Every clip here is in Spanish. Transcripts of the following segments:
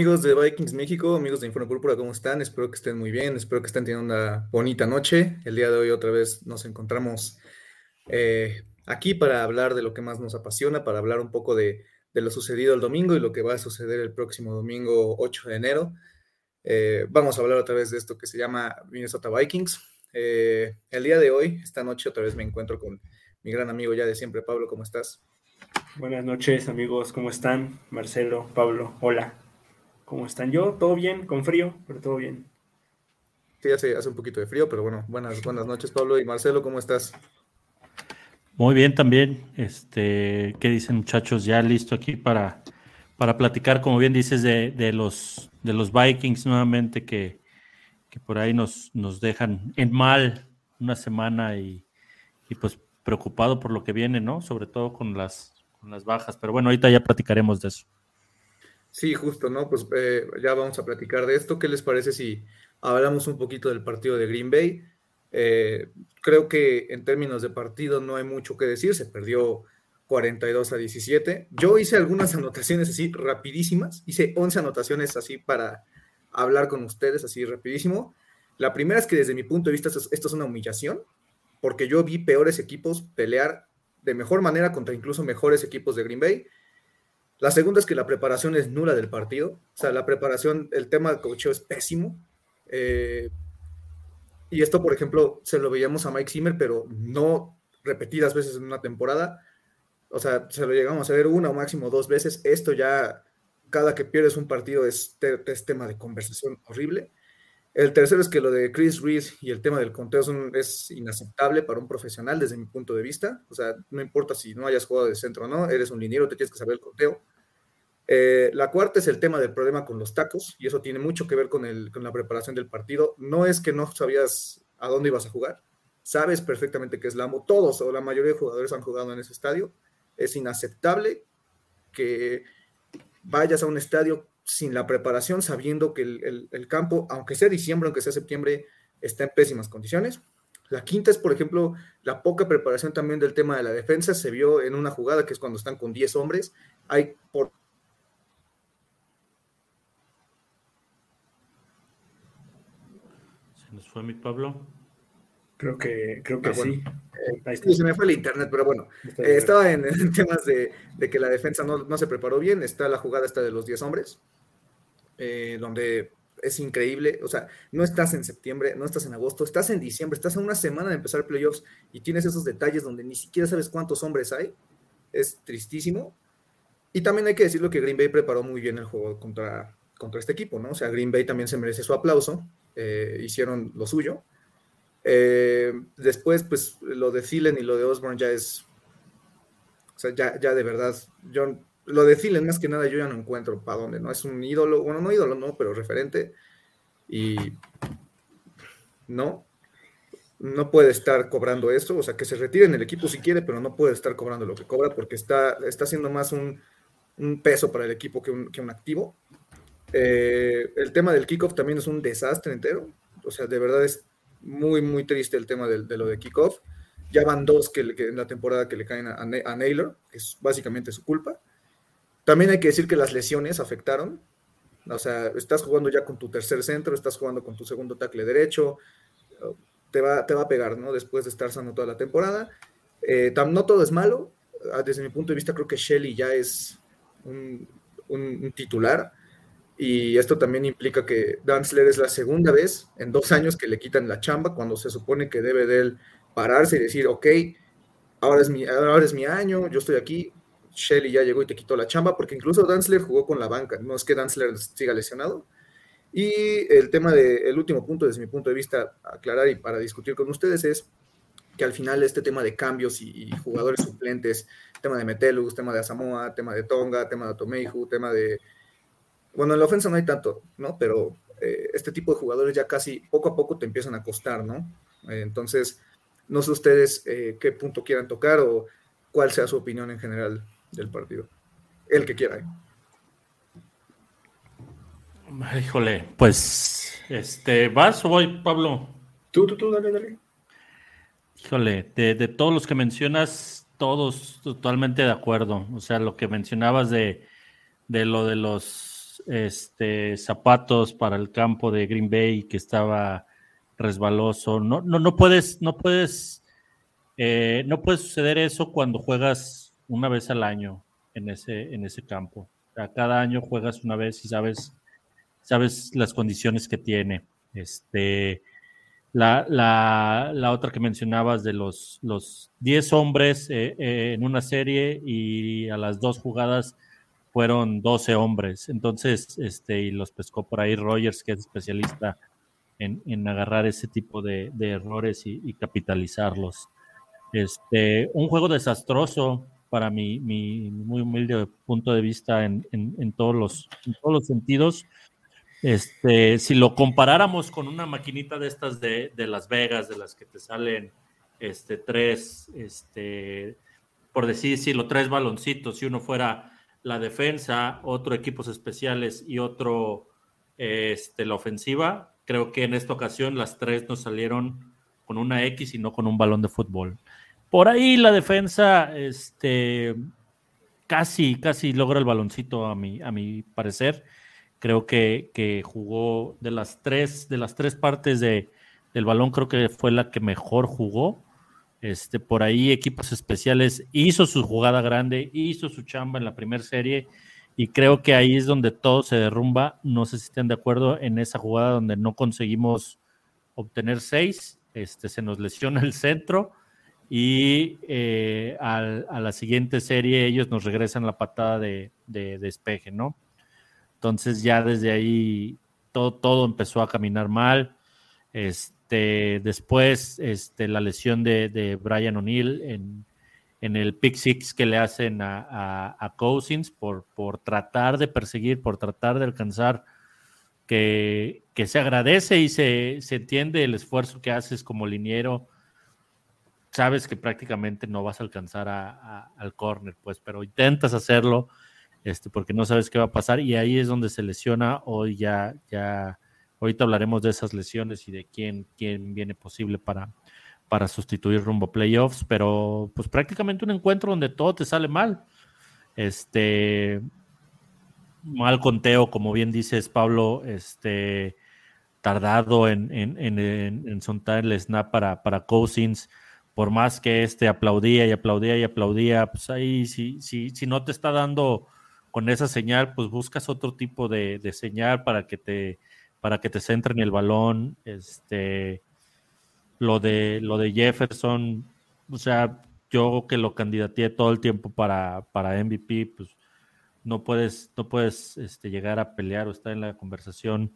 Amigos de Vikings México, amigos de Inferno Púrpura, ¿cómo están? Espero que estén muy bien, espero que estén teniendo una bonita noche. El día de hoy otra vez nos encontramos eh, aquí para hablar de lo que más nos apasiona, para hablar un poco de, lo sucedido el domingo y lo que va a suceder el próximo domingo 8 de enero. Eh, vamos a hablar otra vez de esto que se llama Minnesota Vikings. Eh, el día de hoy, esta noche, otra vez me encuentro con mi gran amigo ya de siempre, Pablo, ¿cómo estás? Buenas noches amigos, ¿cómo están? Marcelo, Pablo, hola. ¿Cómo están? Yo, todo bien, con frío, pero todo bien. Sí, hace, hace un poquito de frío, pero bueno, buenas, buenas noches, Pablo. Y Marcelo, ¿cómo estás? Muy bien también. Este, ¿qué dicen muchachos? Ya listo aquí para, para platicar, como bien dices, de, los, de los Vikings nuevamente que, por ahí nos, nos dejan en mal una semana y, pues preocupado por lo que viene, ¿no? Sobre todo con las, con las bajas. Pero bueno, ahorita ya platicaremos de eso. Sí, justo, ¿no? Pues eh, ya vamos a platicar de esto. ¿Qué les parece si hablamos un poquito del partido de Green Bay? Eh, creo que en términos de partido no hay mucho que decir, se perdió 42 a 17. Yo hice algunas anotaciones así rapidísimas, hice 11 anotaciones así para hablar con ustedes así rapidísimo. La primera es que desde mi punto de vista esto es una humillación, porque yo vi peores equipos pelear de mejor manera contra incluso mejores equipos de Green Bay la segunda es que la preparación es nula del partido. O sea, la preparación, el tema de cocheo es pésimo. Eh, y esto, por ejemplo, se lo veíamos a Mike Zimmer, pero no repetidas veces en una temporada. O sea, se lo llegamos a ver una o máximo dos veces. Esto ya, cada que pierdes un partido es, tema de conversación horrible. El tercero es que lo de Chris Reed y el tema del conteo es, inaceptable para un profesional desde mi punto de vista. O sea, no importa si no hayas jugado de centro o no, eres un liniero, te tienes que saber el conteo. Eh, la cuarta es el tema del problema con los tacos, y eso tiene mucho que ver con, la preparación del partido. No es que no sabías a dónde ibas a jugar, sabes perfectamente que es Lambo. Todos o la mayoría de jugadores han jugado en ese estadio. Es inaceptable que vayas a un estadio sin la preparación, sabiendo que el, campo, aunque sea diciembre, aunque sea septiembre, está en pésimas condiciones. La quinta es, por ejemplo, la poca preparación también del tema de la defensa. Se vio en una jugada que es cuando están con 10 hombres. Hay por fue mi Pablo? Creo que, creo que ah, sí. sí. Se me fue el internet, pero bueno, eh, estaba en, temas de, que la defensa no, se preparó bien. Está la jugada esta de los 10 hombres, eh, donde es increíble. O sea, no estás en septiembre, no estás en agosto, estás en diciembre, estás a una semana de empezar playoffs y tienes esos detalles donde ni siquiera sabes cuántos hombres hay. Es tristísimo. Y también hay que decirlo que Green Bay preparó muy bien el juego contra, contra este equipo, ¿no? O sea, Green Bay también se merece su aplauso. Eh, hicieron lo suyo. Eh, después, pues lo de Thielen y lo de Osborne ya es, o sea, ya, ya de verdad, yo, lo de Thielen más que nada yo ya no encuentro para dónde, ¿no? Es un ídolo, bueno, no ídolo, no, pero referente. Y no, no puede estar cobrando eso, o sea, que se retire en el equipo si quiere, pero no puede estar cobrando lo que cobra porque está, está haciendo más un, peso para el equipo que un, que un activo. Eh, el tema del kickoff también es un desastre entero. O sea, de verdad es muy, muy triste el tema de, lo de kickoff. Ya van dos que, en la temporada que le caen a, Naylor, que es básicamente su culpa. También hay que decir que las lesiones afectaron. O sea, estás jugando ya con tu tercer centro, estás jugando con tu segundo tackle derecho, te va, te va a pegar, ¿no? Después de estar sano toda la temporada. Eh, no todo es malo. Ah, desde mi punto de vista, creo que Shelly ya es un, titular y esto también implica que Danzler es la segunda vez en dos años que le quitan la chamba cuando se supone que debe de él pararse y decir, ok, ahora es mi, ahora es mi año, yo estoy aquí, Shelly ya llegó y te quitó la chamba, porque incluso Danzler jugó con la banca, no es que Danzler siga lesionado. Y el tema del último punto, desde mi punto de vista, aclarar y para discutir con ustedes es que al final este tema de cambios y, jugadores suplentes, tema de Metelus, tema de Asamoah, tema de Tonga, tema de Tomeiju, tema de bueno, en la ofensa no hay tanto, ¿no? Pero eh, este tipo de jugadores ya casi poco a poco te empiezan a costar, ¿no? Eh, entonces, no sé ustedes eh, qué punto quieran tocar o cuál sea su opinión en general del partido. El que quiera. Híjole, pues, este, ¿vas o voy, Pablo? Tú, tú, tú, dale, dale. Híjole, de, de todos los que mencionas, todos totalmente de acuerdo. O sea, lo que mencionabas de, de lo de los los este, zapatos para el campo de Green Bay que estaba resbaloso. No, no, no puedes, no puedes, eh, no puede suceder eso cuando juegas una vez al año en ese, en ese campo. cada año juegas una vez y sabes, sabes las condiciones que tiene. Este, la, la, otra que mencionabas de los, los 10 hombres eh, eh, en una serie y a las dos jugadas fueron 12 hombres. Entonces, este, y los pescó por ahí Rogers, que es especialista en, agarrar ese tipo de, errores y, capitalizarlos. Este, un juego desastroso para mi, mi muy humilde punto de vista en, todos, los, en todos los sentidos. Este, si lo comparáramos con una maquinita de estas de, Las Vegas, de las que te salen este, tres, este, por decir, si lo tres baloncitos, si uno fuera la defensa, otro equipos especiales y otro este, la ofensiva, creo que en esta ocasión las tres nos salieron con una X y no con un balón de fútbol. Por ahí la defensa, este, casi, casi logra el baloncito a mi, a mi parecer Creo que, jugó de las tres, de las tres partes de, del balón, creo que fue la que mejor jugó. Este, por ahí equipos especiales hizo su jugada grande, hizo su chamba en la primera serie y creo que ahí es donde todo se derrumba. No sé si estén de acuerdo en esa jugada donde no conseguimos obtener seis, este, se nos lesiona el centro y eh, a la siguiente serie ellos nos regresan la patada de, de despeje, ¿no? Entonces ya desde ahí todo, todo empezó a caminar mal. Este, después este, la lesión de, Brian O'Neill en, el pick six que le hacen a, Cousins por, por tratar de perseguir, por tratar de alcanzar, que, se agradece y se, entiende el esfuerzo que haces como liniero. Sabes que prácticamente no vas a alcanzar al corner, pues, pero intentas hacerlo este, porque no sabes qué va a pasar y ahí es donde se lesiona. Hoy ya, ya, ahorita hablaremos de esas lesiones y de quién, quién viene posible para, para sustituir rumbo playoffs, pero pues prácticamente un encuentro donde todo te sale mal. Este, mal conteo, como bien dices, Pablo, este, tardado en, en, en, en soltar el snap para, para Cousins por más que este aplaudía y aplaudía y aplaudía, pues ahí si, si, si no te está dando con esa señal, pues buscas otro tipo de, señal para que te para que te centren el balón. Este, lo de lo de Jefferson, o sea, yo que lo candidateé todo el tiempo para, para MVP, pues no puedes, no puedes este, llegar a pelear o estar en la conversación.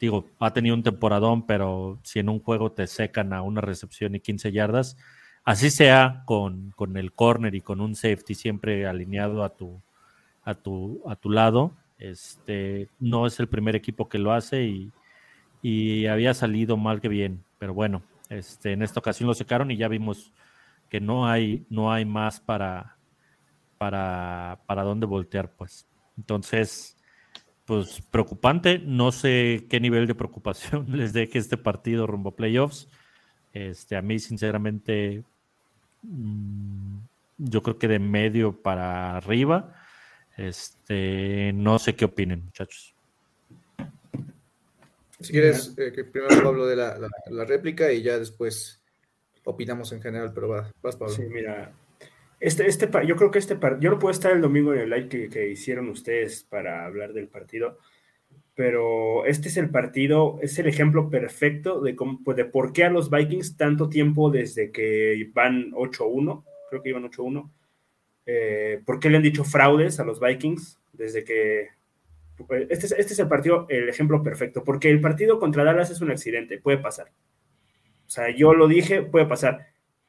Digo, ha tenido un temporadón, pero si en un juego te secan a una recepción y 15 yardas, así sea con, con el corner y con un safety siempre alineado a tu, a tu, a tu lado. Este, no es el primer equipo que lo hace y, había salido mal que bien, pero bueno, este, en esta ocasión lo secaron y ya vimos que no hay, no hay más para, para, para dónde voltear, pues. Entonces, pues preocupante, no sé qué nivel de preocupación les deje este partido rumbo playoffs. Este, a mí, sinceramente, yo creo que de medio para arriba este, no sé qué opinen, muchachos. Si quieres, eh, que primero Pablo de la, la, réplica y ya después opinamos en general, pero vas, Pablo. Sí, mira, este, este, yo creo que este partido, yo no puedo estar el domingo en el live que, hicieron ustedes para hablar del partido, pero este es el partido, es el ejemplo perfecto de, cómo, pues, de por qué a los Vikings tanto tiempo desde que van 8-1, creo que iban 8-1, eh, ¿Por qué le han dicho fraudes a los Vikings? Desde que... Este es, este es el partido, el ejemplo perfecto, porque el partido contra Dallas es un accidente, puede pasar. O sea, yo lo dije, puede pasar.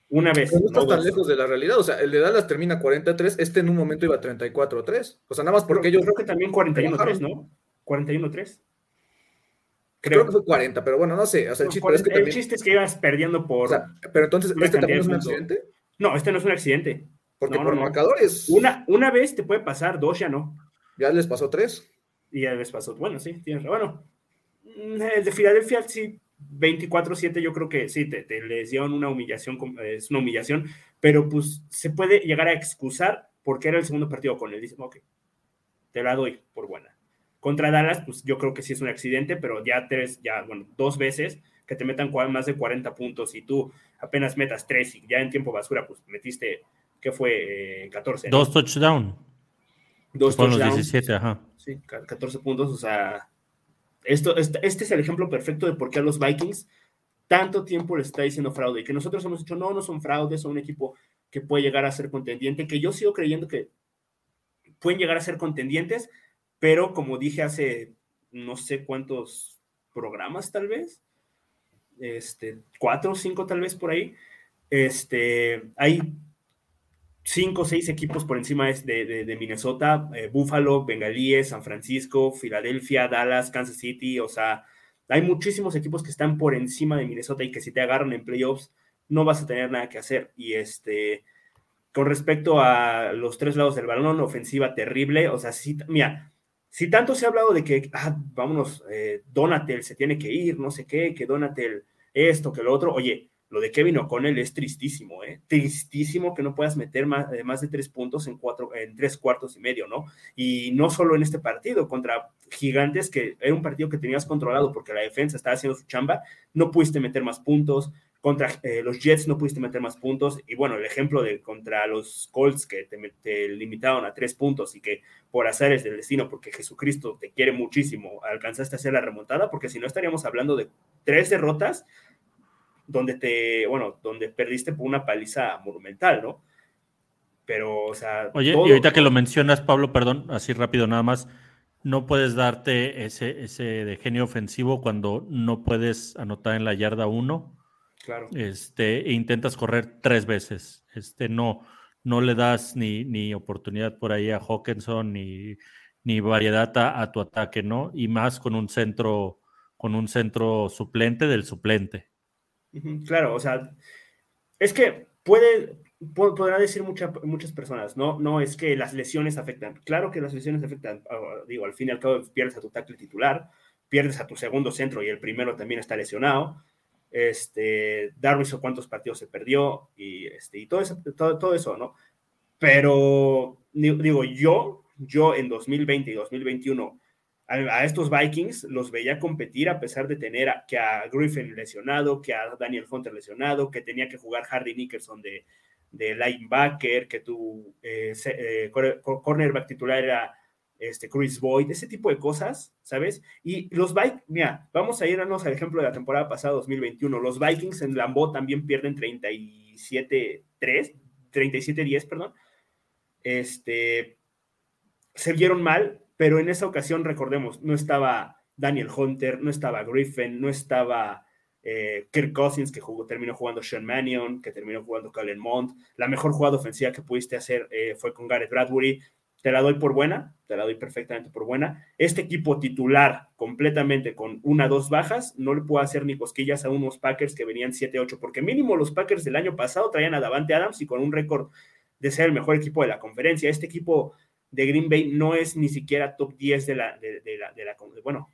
Una vez. no estás tan lejos de la realidad. O sea, el de Dallas termina 43, este en un momento iba 34-3. O sea, nada más porque yo Creo que también 41-3, ¿no? 41-3. Creo. que fue 40, pero bueno, no sé. O sea, el, chiste, es que el chiste es que ibas perdiendo por. pero entonces, ¿este también es un accidente? No, este no es un accidente. Porque por marcadores. Una, una vez te puede pasar, dos ya no. Ya les pasó tres. Y ya les pasó. Bueno, sí, tienes Bueno, mm, el de Filadelfia, sí, 24-7, yo creo que sí, te, les dieron una humillación, es una humillación, pero pues se puede llegar a excusar porque era el segundo partido con él. Dice, ok, te la doy por buena. Contra Dallas, pues yo creo que sí es un accidente, pero ya tres, ya, bueno, dos veces que te metan más de 40 puntos y tú apenas metas tres y ya en tiempo basura, pues metiste, ¿qué fue? 14. Eh, Dos touchdowns. Dos touchdowns. los 17, ajá. Sí, 14 puntos, o sea, esto, este, este, es el ejemplo perfecto de por qué a los Vikings tanto tiempo le está diciendo fraude y que nosotros hemos dicho, no, no son fraudes, son un equipo que puede llegar a ser contendiente, que yo sigo creyendo que pueden llegar a ser contendientes, pero como dije hace no sé cuántos programas tal vez, este, cuatro o cinco tal vez por ahí, este, hay cinco o seis equipos por encima de, de, Minnesota, eh, Buffalo, Bengalíes, San Francisco, Filadelfia, Dallas, Kansas City, o sea, hay muchísimos equipos que están por encima de Minnesota y que si te agarran en playoffs no vas a tener nada que hacer. Y este, con respecto a los tres lados del balón, ofensiva terrible, o sea, sí, mira, si tanto se ha hablado de que, ah, vámonos, eh, Donatel se tiene que ir, no sé qué, que Donatel esto, que lo otro, oye, lo de Kevin O'Connell es tristísimo, ¿eh? Tristísimo que no puedas meter más, eh, más, de tres puntos en, cuatro, en tres cuartos y medio, ¿no? Y no solo en este partido, contra Gigantes, que era un partido que tenías controlado porque la defensa estaba haciendo su chamba, no pudiste meter más puntos, contra eh, los Jets no pudiste meter más puntos. Y bueno, el ejemplo de contra los Colts que te, limitaron a tres puntos y que por azares del destino, porque Jesucristo te quiere muchísimo, alcanzaste a hacer la remontada, porque si no estaríamos hablando de tres derrotas donde te, bueno, donde perdiste por una paliza monumental, ¿no? Pero, o sea. Oye, y ahorita que lo mencionas, Pablo, perdón, así rápido nada más. No puedes darte ese, ese de genio ofensivo cuando no puedes anotar en la yarda uno Claro. Este, e intentas correr tres veces. Este, no, no le das ni, ni oportunidad por ahí a Hawkinson ni, ni variedad a, tu ataque, ¿no? Y más con un centro, con un centro suplente del suplente. Claro, o sea, es que puede, podrá decir muchas personas, no, no es que las lesiones afectan. Claro que las lesiones afectan, ah, digo, al fin y al cabo pierdes a tu tackle titular, pierdes a tu segundo centro y el primero también está lesionado este, Darwin o cuántos partidos se perdió y, este, y todo, eso, todo, eso, ¿no? Pero digo, yo, yo en 2020 y 2021 a, estos Vikings los veía competir a pesar de tener que a Griffin lesionado, que a Daniel Hunter lesionado, que tenía que jugar Harry Nickerson de, de linebacker, que tu eh, eh, cornerback titular era este, Chris Boyd, ese tipo de cosas, ¿sabes? Y los Vikings, mira, vamos a irnos al ejemplo de la temporada pasada, 2021. Los Vikings en Lambeau también pierden 37-3, 37-10, perdón. Este, se vieron mal, pero en esa ocasión, recordemos, no estaba Daniel Hunter, no estaba Griffin, no estaba eh, Kirk Cousins, que jugó, terminó jugando Sean Mannion, que terminó jugando Kalen Mond. La mejor jugada ofensiva que pudiste hacer eh, fue con Gareth Bradbury te la doy por buena, te la doy perfectamente por buena. Este equipo titular completamente con una, dos bajas, no le puedo hacer ni cosquillas a unos Packers que venían 7-8, porque mínimo los Packers del año pasado traían a Davante Adams y con un récord de ser el mejor equipo de la conferencia. Este equipo de Green Bay no es ni siquiera top 10 de la, de, la, bueno,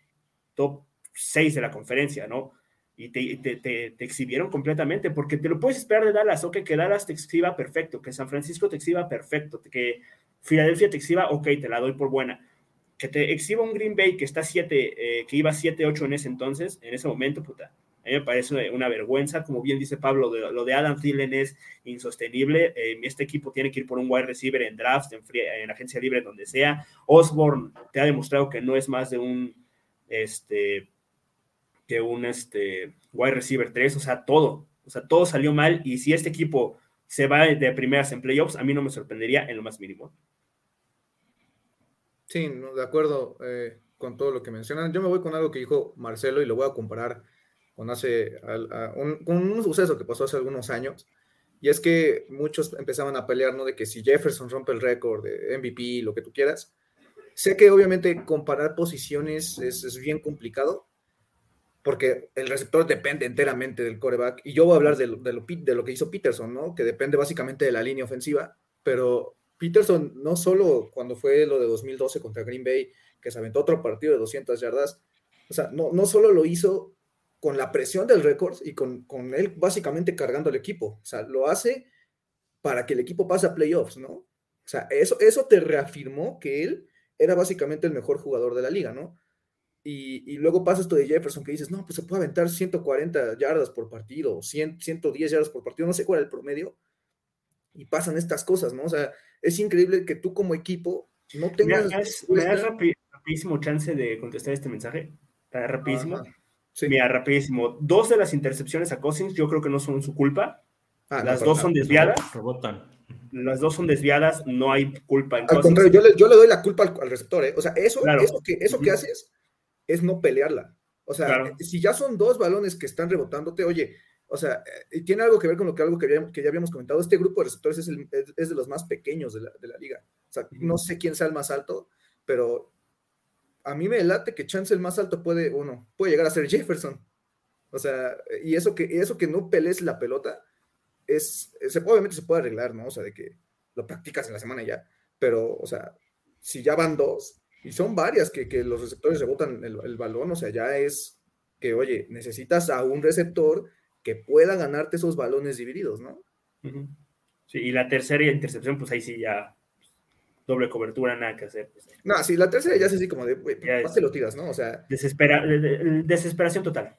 top 6 de la conferencia, ¿no? Y te, exhibieron completamente, porque te lo puedes esperar de Dallas, ok, que Dallas te exhiba perfecto, que San Francisco te exhiba perfecto, que Filadelfia te exhiba, ok, te la doy por buena. Que te exhiba un Green Bay que está 7, eh, que iba 7-8 en ese entonces, en ese momento, puta. A mí me parece una vergüenza, como bien dice Pablo, lo de Adam Thielen es insostenible. Eh, este equipo tiene que ir por un wide receiver en draft, en, en agencia libre, donde sea. Osborne te ha demostrado que no es más de un, este, que un este, wide receiver 3, o sea, todo, o sea, todo salió mal. Y si este equipo se va de primeras en playoffs, a mí no me sorprendería en lo más mínimo. Sí, de acuerdo eh, con todo lo que mencionan. Yo me voy con algo que dijo Marcelo y lo voy a comparar con, hace, un, con un suceso que pasó hace algunos años. Y es que muchos empezaban a pelear, ¿no? De que si Jefferson rompe el récord de MVP, lo que tú quieras. Sé que obviamente comparar posiciones es, es, bien complicado, porque el receptor depende enteramente del coreback. Y yo voy a hablar de, de, lo, de lo que hizo Peterson, ¿no? Que depende básicamente de la línea ofensiva, pero Peterson no solo cuando fue lo de 2012 contra Green Bay, que se aventó otro partido de 200 yardas, o sea, no, no solo lo hizo con la presión del récord y con, con, él básicamente cargando el equipo, o sea, lo hace para que el equipo pase a playoffs, ¿no? O sea, eso, eso te reafirmó que él era básicamente el mejor jugador de la liga, ¿no? Y, luego pasa esto de Jefferson que dices, no, pues se puede aventar 140 yardas por partido, 100, 110 yardas por partido, no sé cuál es el promedio, y pasan estas cosas, ¿no? O sea, es increíble que tú como equipo no tengas... ¿Me das, rapidísimo chance de contestar este mensaje? Rapidísimo. Mira, rapidísimo. Dos de las intercepciones a Cousins yo creo que no son su culpa. Ah, las dos son desviadas. Las dos son desviadas, no hay culpa en Al contrario, yo le, yo le, doy la culpa al, receptor, ¿eh? O sea, eso, eso, que, eso que haces es no pelearla. O sea, si ya son dos balones que están rebotándote, oye, o sea, y tiene algo que ver con lo que algo que, ya habíamos comentado. Este grupo de receptores es, el, es, de los más pequeños de la, de la, liga. O sea, no sé quién sea el más alto, pero a mí me late que chance el más alto puede, uno, puede llegar a ser Jefferson. O sea, y eso que, eso que no pelees la pelota, es, se, obviamente se puede arreglar, ¿no? O sea, de que lo practicas en la semana ya, pero, o sea, si ya van dos, y son varias que, que los receptores rebotan el, el, balón, o sea, ya es que, oye, necesitas a un receptor que pueda ganarte esos balones divididos, ¿no? Sí, y la tercera intercepción, pues ahí sí ya doble cobertura, nada que hacer. Pues, no, sí, la tercera ya es así como de, güey, te lo tiras, ¿no? O sea. Desespera, desesperación total.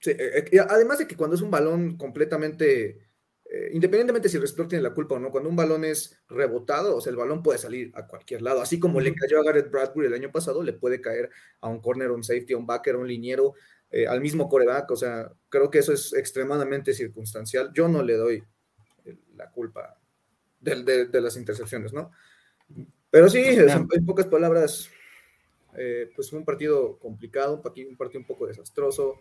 Sí, eh, eh, además de que cuando es un balón completamente eh, independientemente si el receptor tiene la culpa o no, cuando un balón es rebotado, o sea, el balón puede salir a cualquier lado, así como le cayó a Garrett Bradbury el año pasado, le puede caer a un corner, un safety, a un backer, a un liniero, eh, al mismo coreback, o sea, creo que eso es extremadamente circunstancial. Yo no le doy la culpa de, las intercepciones, ¿no? Pero sí, en pocas palabras, eh, pues fue un partido complicado, un partido un poco desastroso.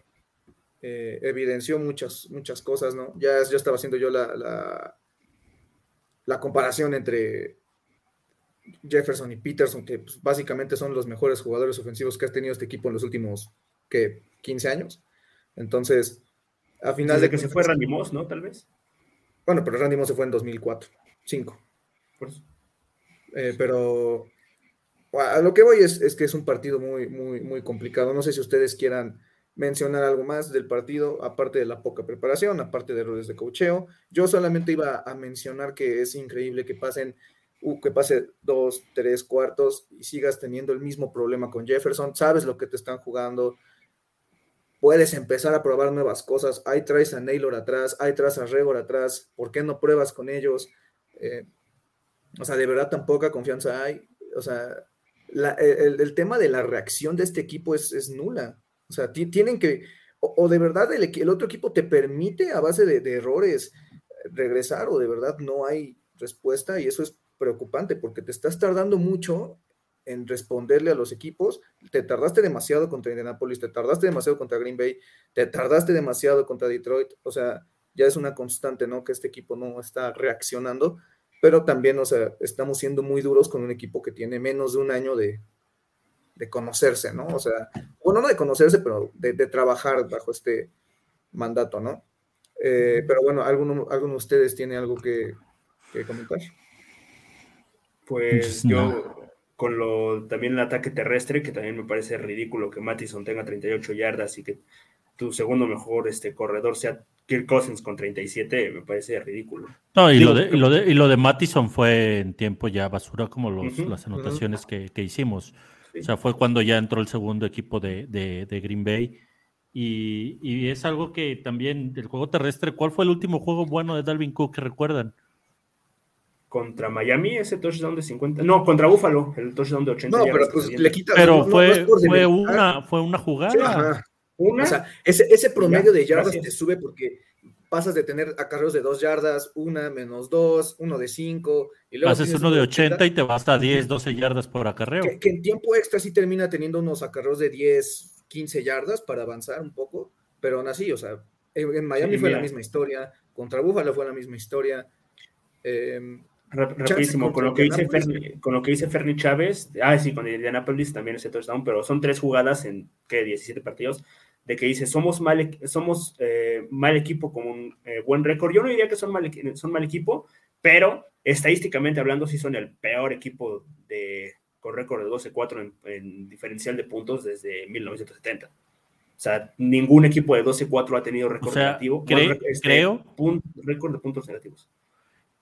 Eh, evidenció muchas, muchas cosas, ¿no? Ya, estaba haciendo yo la, la, comparación entre Jefferson y Peterson, que pues, básicamente son los mejores jugadores ofensivos que ha tenido este equipo en los últimos, ¿qué? 15 años. Entonces, a final de que se fue Randy Moss, ¿no? Tal vez. Bueno, pero Randy Moss se fue en 2004, 5. Eh, pero a lo que voy es, es, que es un partido muy, muy, muy complicado. No sé si ustedes quieran mencionar algo más del partido, aparte de la poca preparación, aparte de errores de cocheo. Yo solamente iba a mencionar que es increíble que pasen uh, que pase dos, tres cuartos y sigas teniendo el mismo problema con Jefferson. Sabes lo que te están jugando. Puedes empezar a probar nuevas cosas. Ahí traes a Naylor atrás, ahí traes a Regor atrás. ¿Por qué no pruebas con ellos? Eh, o sea, de verdad tan poca confianza hay. O sea, el, tema de la reacción de este equipo es, es nula. O sea, tienen que, o, de verdad el, otro equipo te permite a base de, errores regresar o de verdad no hay respuesta y eso es preocupante porque te estás tardando mucho en responderle a los equipos. Te tardaste demasiado contra Indianapolis, te tardaste demasiado contra Green Bay, te tardaste demasiado contra Detroit. O sea, ya es una constante, ¿no? Que este equipo no está reaccionando, pero también, o sea, estamos siendo muy duros con un equipo que tiene menos de un año de, de conocerse, ¿no? O sea, bueno, no de conocerse, pero de, trabajar bajo este mandato, ¿no? Eh, pero bueno, ¿alguno, ¿alguno de ustedes tiene algo que, comentar? Pues yo, con lo también el ataque terrestre, que también me parece ridículo que Mattison tenga 38 yardas y que tu segundo mejor este, corredor sea Kirk Cousins con 37, me parece ridículo. No, y, lo, de, y, lo, de, y lo de Mattison fue en tiempo ya basura, como los, las anotaciones que, que, hicimos. O sea, fue cuando ya entró el segundo equipo de, de, Green Bay. Y, y, es algo que también, el juego terrestre, ¿cuál fue el último juego bueno de Dalvin Cook que recuerdan? Contra Miami, ese touchdown de 50. No, contra Buffalo, el touchdown de 80. No, pero pues le quita. Pero fue, fue, una, fue una jugada. ¿Una? O sea, ese, ese promedio de yardas te sube porque pasas de tener acarreos de dos yardas, una menos dos, uno de cinco. Y luego Haces uno de 80 y te vas a 10, 12 yardas por acarreo. Que, en tiempo extra sí termina teniendo unos acarreos de 10, 15 yardas para avanzar un poco, pero aún así, o sea, en, Miami fue la misma historia, contra Buffalo fue la misma historia. Eh, Rapidísimo, con lo, que dice Ferni, con lo que dice Ferni Chávez, ah, sí, con Indianapolis también ese touchdown, pero son tres jugadas en, ¿qué? 17 partidos de que dice, somos mal, somos, eh, mal equipo con un eh, buen récord. Yo no diría que son mal, son mal equipo, pero estadísticamente hablando sí son el peor equipo de, con récord de 12-4 en, diferencial de puntos desde 1970. O sea, ningún equipo de 12-4 ha tenido récord negativo. Este, creo. récord de puntos negativos.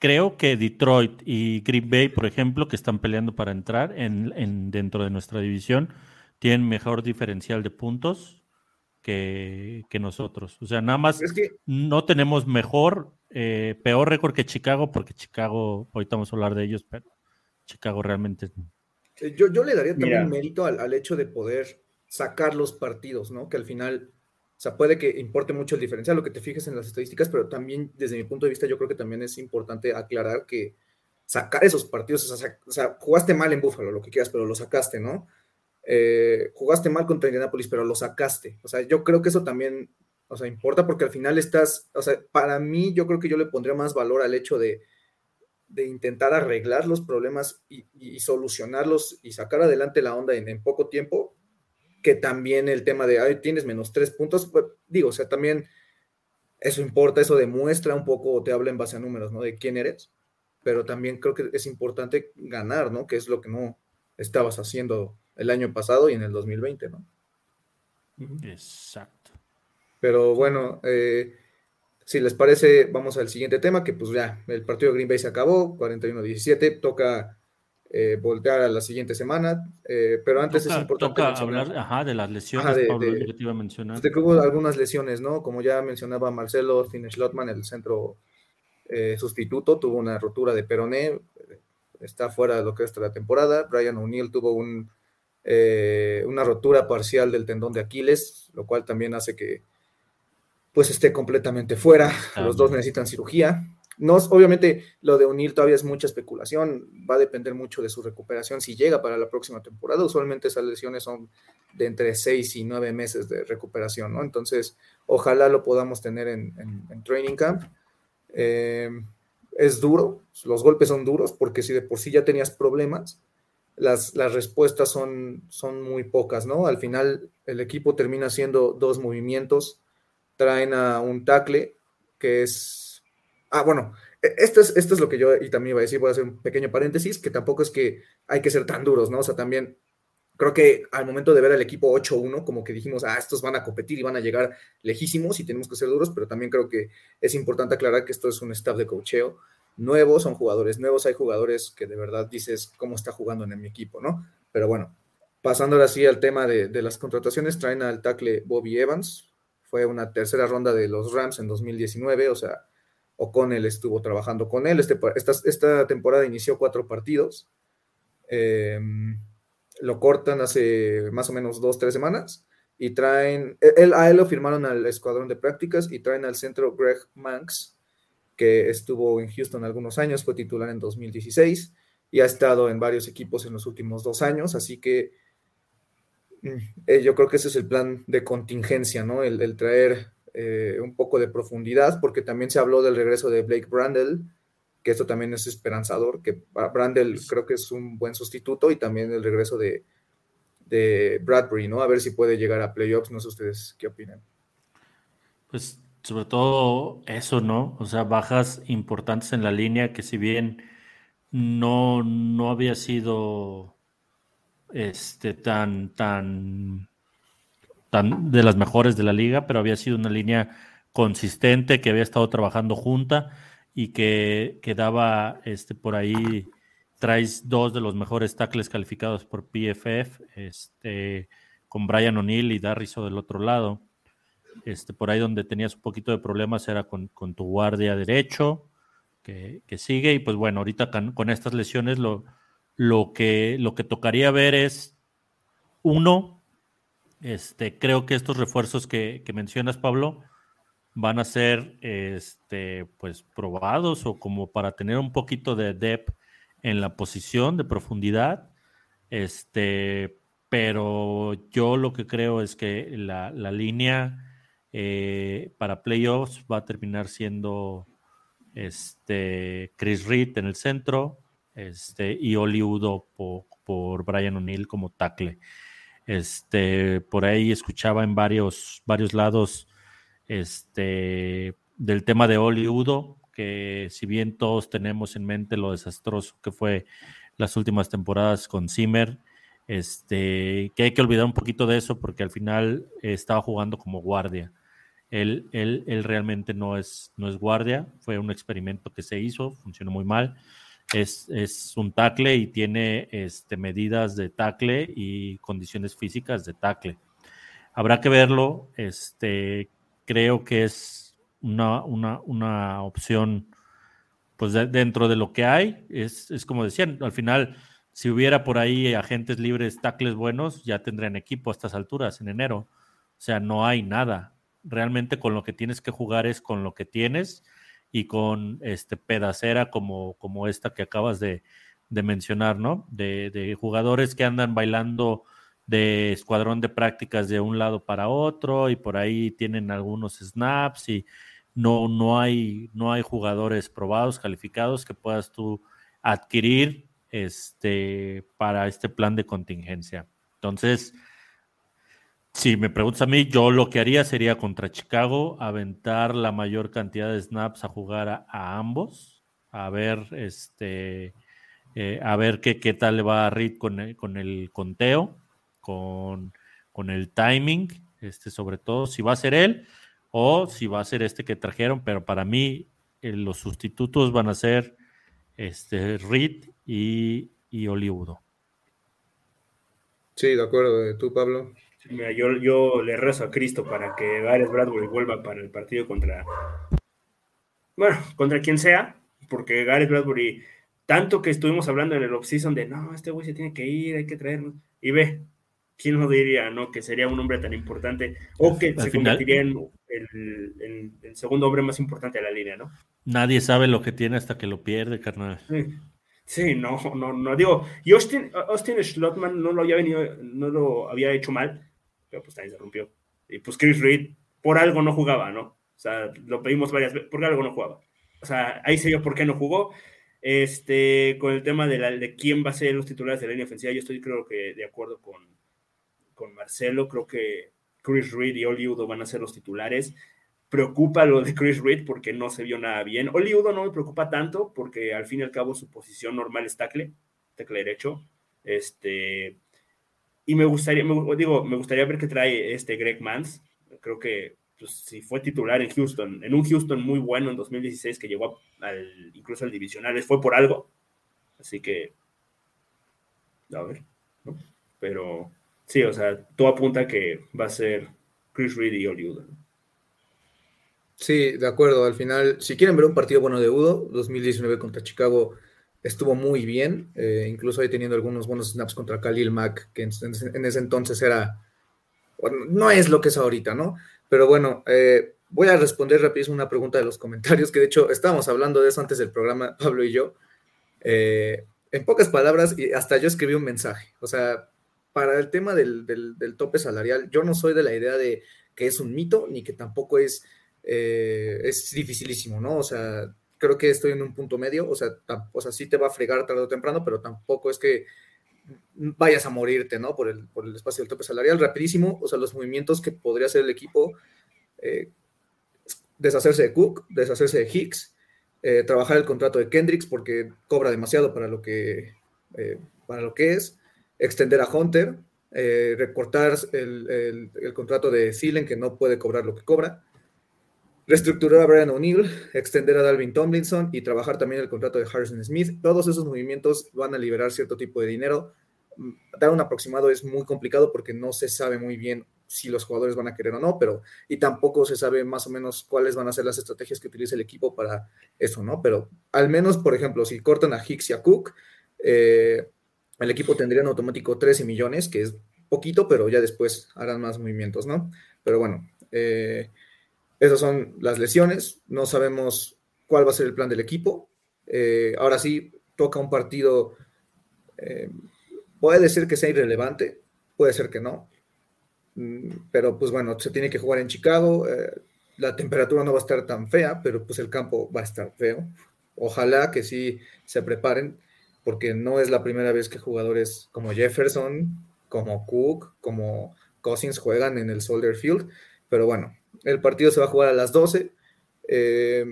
Creo que Detroit y Green Bay, por ejemplo, que están peleando para entrar en, dentro de nuestra división, tienen mejor diferencial de puntos que, nosotros. O sea, nada más no tenemos mejor, eh, peor récord que Chicago, porque Chicago, ahorita vamos a hablar de ellos, pero Chicago realmente... Yo, yo le daría también mérito al, al hecho de poder sacar los partidos, ¿no? Que al final o sea, puede que importe mucho el diferencial, lo que te fijes en las estadísticas, pero también desde mi punto de vista yo creo que también es importante aclarar que sacar esos partidos, o sea, jugaste mal en Búfalo, lo que quieras, pero lo sacaste, ¿no? Eh, jugaste mal contra Indianapolis, pero lo sacaste. O sea, yo creo que eso también, o sea, importa porque al final estás, o sea, para mí yo creo que yo le pondría más valor al hecho de, de intentar arreglar los problemas y, solucionarlos y sacar adelante la onda en poco tiempo que también el tema de, ay, tienes menos tres puntos, pues, digo, o sea, también eso importa, eso demuestra un poco, te habla en base a números, ¿no? De quién eres, pero también creo que es importante ganar, ¿no? Que es lo que no estabas haciendo el año pasado y en el 2020, ¿no? Exacto. Pero bueno, eh, si les parece, vamos al siguiente tema, que pues ya, el partido de Green Bay se acabó, 41-17, toca eh, voltear a la siguiente semana. Eh, pero antes es importante. hablar de las lesiones, de, que te iba a mencionar. De que hubo algunas lesiones, ¿no? Como ya mencionaba Marcelo Fineslotman, el centro eh, sustituto, tuvo una rotura de peroné, está fuera de lo que es la temporada. Brian O'Neill tuvo un, una rotura parcial del tendón de Aquiles, lo cual también hace que pues esté completamente fuera. Los dos necesitan cirugía. No, obviamente lo de unir todavía es mucha especulación, va a depender mucho de su recuperación si llega para la próxima temporada. Usualmente esas lesiones son de entre seis y nueve meses de recuperación, ¿no? Entonces, ojalá lo podamos tener en, training camp. Eh, es duro, los golpes son duros, porque si de por sí ya tenías problemas, las, las respuestas son, son muy pocas, ¿no? Al final el equipo termina haciendo dos movimientos, traen a un tackle que es Ah, bueno, e, esto es, esto es lo que yo y también iba a decir, voy a hacer un pequeño paréntesis, que tampoco es que hay que ser tan duros, ¿no? O sea, también creo que al momento de ver al equipo 8-1, como que dijimos, ah, estos van a competir y van a llegar lejísimos y tenemos que ser duros, pero también creo que es importante aclarar que esto es un staff de cocheo nuevo, son jugadores nuevos, hay jugadores que de verdad dices cómo está jugando en mi equipo, ¿no? Pero bueno, pasando ahora sí al tema de, de las contrataciones, traen al tackle Bobby Evans, fue una tercera ronda de los Rams en 2019, o sea, O'Connell estuvo trabajando con él. Este, esta, esta, temporada inició cuatro partidos. Em, lo cortan hace más o menos dos, tres semanas y traen, e, él, a él lo firmaron al escuadrón de prácticas y traen al centro Greg Manx, que estuvo en Houston algunos años, fue titular en 2016 y ha estado en varios equipos en los últimos dos años, así que mm, eh, yo creo que ese es el plan de contingencia, ¿no? el traer eh, un poco de profundidad, porque también se habló del regreso de Blake Brandel, que esto también es esperanzador, que Brandel creo que es un buen sustituto, y también el regreso de, de Bradbury, ¿no? A ver si puede llegar a playoffs, no sé ustedes qué opinan. Pues sobre todo eso, ¿no? O sea, bajas importantes en la línea que si bien no, no había sido este tan, tan de las mejores de la liga, pero había sido una línea consistente que había estado trabajando junta y que, quedaba este, por ahí, traes dos de los mejores tackles calificados por PFF, este, con Brian O'Neill y Darriso del otro lado. Este, por ahí donde tenías un poquito de problemas era con, tu guardia derecho, que, sigue, y pues bueno, ahorita con, estas lesiones lo, lo, que, lo que tocaría ver es, uno, este, creo que estos refuerzos que, mencionas, Pablo, van a ser este, pues, probados o como para tener un poquito de depth en la posición de profundidad. Este, pero yo lo que creo es que la, línea eh, para playoffs va a terminar siendo este, Chris Reed en el centro y Oli Udo por, por Brian O'Neill como tackle. Este, por ahí escuchaba en varios, varios lados este, del tema de Oli Udo, que si bien todos tenemos en mente lo desastroso que fue las últimas temporadas con Zimmer, este, que hay que olvidar un poquito de eso porque al final estaba jugando como guardia. Él, él, él, realmente no es, no es guardia, fue un experimento que se hizo, funcionó muy mal. Es, es un tackle y tiene este, medidas de tackle y condiciones físicas de tackle. Habrá que verlo, este, creo que es una, una, una opción pues dentro de lo que hay, es, es, como decían, al final, si hubiera por ahí agentes libres, tackles buenos, ya tendrían equipo a estas alturas, en enero. O sea, no hay nada. Realmente con lo que tienes que jugar es con lo que tienes y con este pedacera como, como esta que acabas de, mencionar, ¿no? De, de, jugadores que andan bailando de escuadrón de prácticas de un lado para otro y por ahí tienen algunos snaps y no, no, hay, no hay jugadores probados, calificados que puedas tú adquirir este, para este plan de contingencia. Entonces, si me preguntas a mí, yo lo que haría sería contra Chicago aventar la mayor cantidad de snaps a jugar a, ambos, a ver este, eh, a ver qué, qué tal le va a Reed con el, con el conteo, con, con el timing, este, sobre todo si va a ser él o si va a ser este que trajeron, pero para mí eh, los sustitutos van a ser este, Reed y, y Oliudo. Sí, de acuerdo. ¿Tú, Pablo? Mira, yo, yo le rezo a Cristo para que Gareth Bradbury vuelva para el partido contra, bueno, contra quien sea, porque Gareth Bradbury, tanto que estuvimos hablando en el offseason de, no, este güey se tiene que ir, hay que traerlo, y ve, ¿quién no diría, no? Que sería un hombre tan importante o que se convertiría en el, segundo hombre más importante de la línea, ¿no? Nadie sabe lo que tiene hasta que lo pierde, carnal. Sí, no, no, no. Digo, y Austin, Austin Schlottman no lo había venido, no lo había hecho mal, pero pues también se rompió. Y pues Chris Reed por algo no jugaba, ¿no? O sea, lo pedimos varias veces, por algo no jugaba. O sea, ahí se vio por qué no jugó. Este, con el tema de, la, de quién va a ser los titulares de la línea ofensiva, yo estoy creo que de acuerdo con, con Marcelo. Creo que Chris Reed y Oliudo van a ser los titulares. Preocupa lo de Chris Reed porque no se vio nada bien. Oliudo no me preocupa tanto porque al fin y al cabo su posición normal es tackle, tackle derecho. Este, y me gustaría, digo, me gustaría ver qué trae este Greg Mans. Creo que pues, si fue titular en Houston, en un Houston muy bueno en 2016 que llegó al, incluso al divisional, fue por algo. Así que, a ver, ¿no? Pero Sí, o sea, todo apunta que va a ser Chris Reed y Oli Sí, de acuerdo. Al final, si quieren ver un partido bueno de Udo, 2019 contra Chicago estuvo muy bien, eh, incluso ahí teniendo algunos buenos snaps contra Khalil Mack, que en, ese entonces era, no es lo que es ahorita, ¿no? Pero bueno, eh, voy a responder rapidísimo una pregunta de los comentarios, que de hecho estábamos hablando de eso antes del programa, Pablo y yo. Eh, en pocas palabras, y hasta yo escribí un mensaje, o sea, para el tema del, tope salarial, yo no soy de la idea de que es un mito, ni que tampoco es, es dificilísimo, ¿no? O sea, creo que estoy en un punto medio, o sea, o sea, sí te va a fregar tarde o temprano, pero tampoco es que vayas a morirte, ¿no? Por el, por el espacio del tope salarial. Rapidísimo, o sea, los movimientos que podría hacer el equipo, eh, deshacerse de Cook, deshacerse de Hicks, eh, trabajar el contrato de Kendricks porque cobra demasiado para lo que, para lo que es, extender a Hunter, eh, recortar el, contrato de Sealen, que no puede cobrar lo que cobra, reestructurar a Brian O'Neill, extender a Dalvin Tomlinson y trabajar también el contrato de Harrison Smith. Todos esos movimientos van a liberar cierto tipo de dinero. Mm, dar un aproximado es muy complicado porque no se sabe muy bien si los jugadores van a querer o no, pero y tampoco se sabe más o menos cuáles van a ser las estrategias que utiliza el equipo para eso, ¿no? Pero al menos, por ejemplo, si cortan a Hicks y a Cook, eh, el equipo tendría en automático 13 millones, que es poquito, pero ya después harán más movimientos, ¿no? Pero bueno, eh, esas son las lesiones, no sabemos cuál va a ser el plan del equipo. Eh, ahora sí, toca un partido, eh, puede ser que sea irrelevante, puede ser que no, mm, pero pues bueno, se tiene que jugar en Chicago, la temperatura no va a estar tan fea, pero pues el campo va a estar feo. Ojalá que sí se preparen porque no es la primera vez que jugadores como Jefferson, como Cook, como Cousins juegan en el Soldier Field. Pero bueno, el partido se va a jugar a las 12. Eh,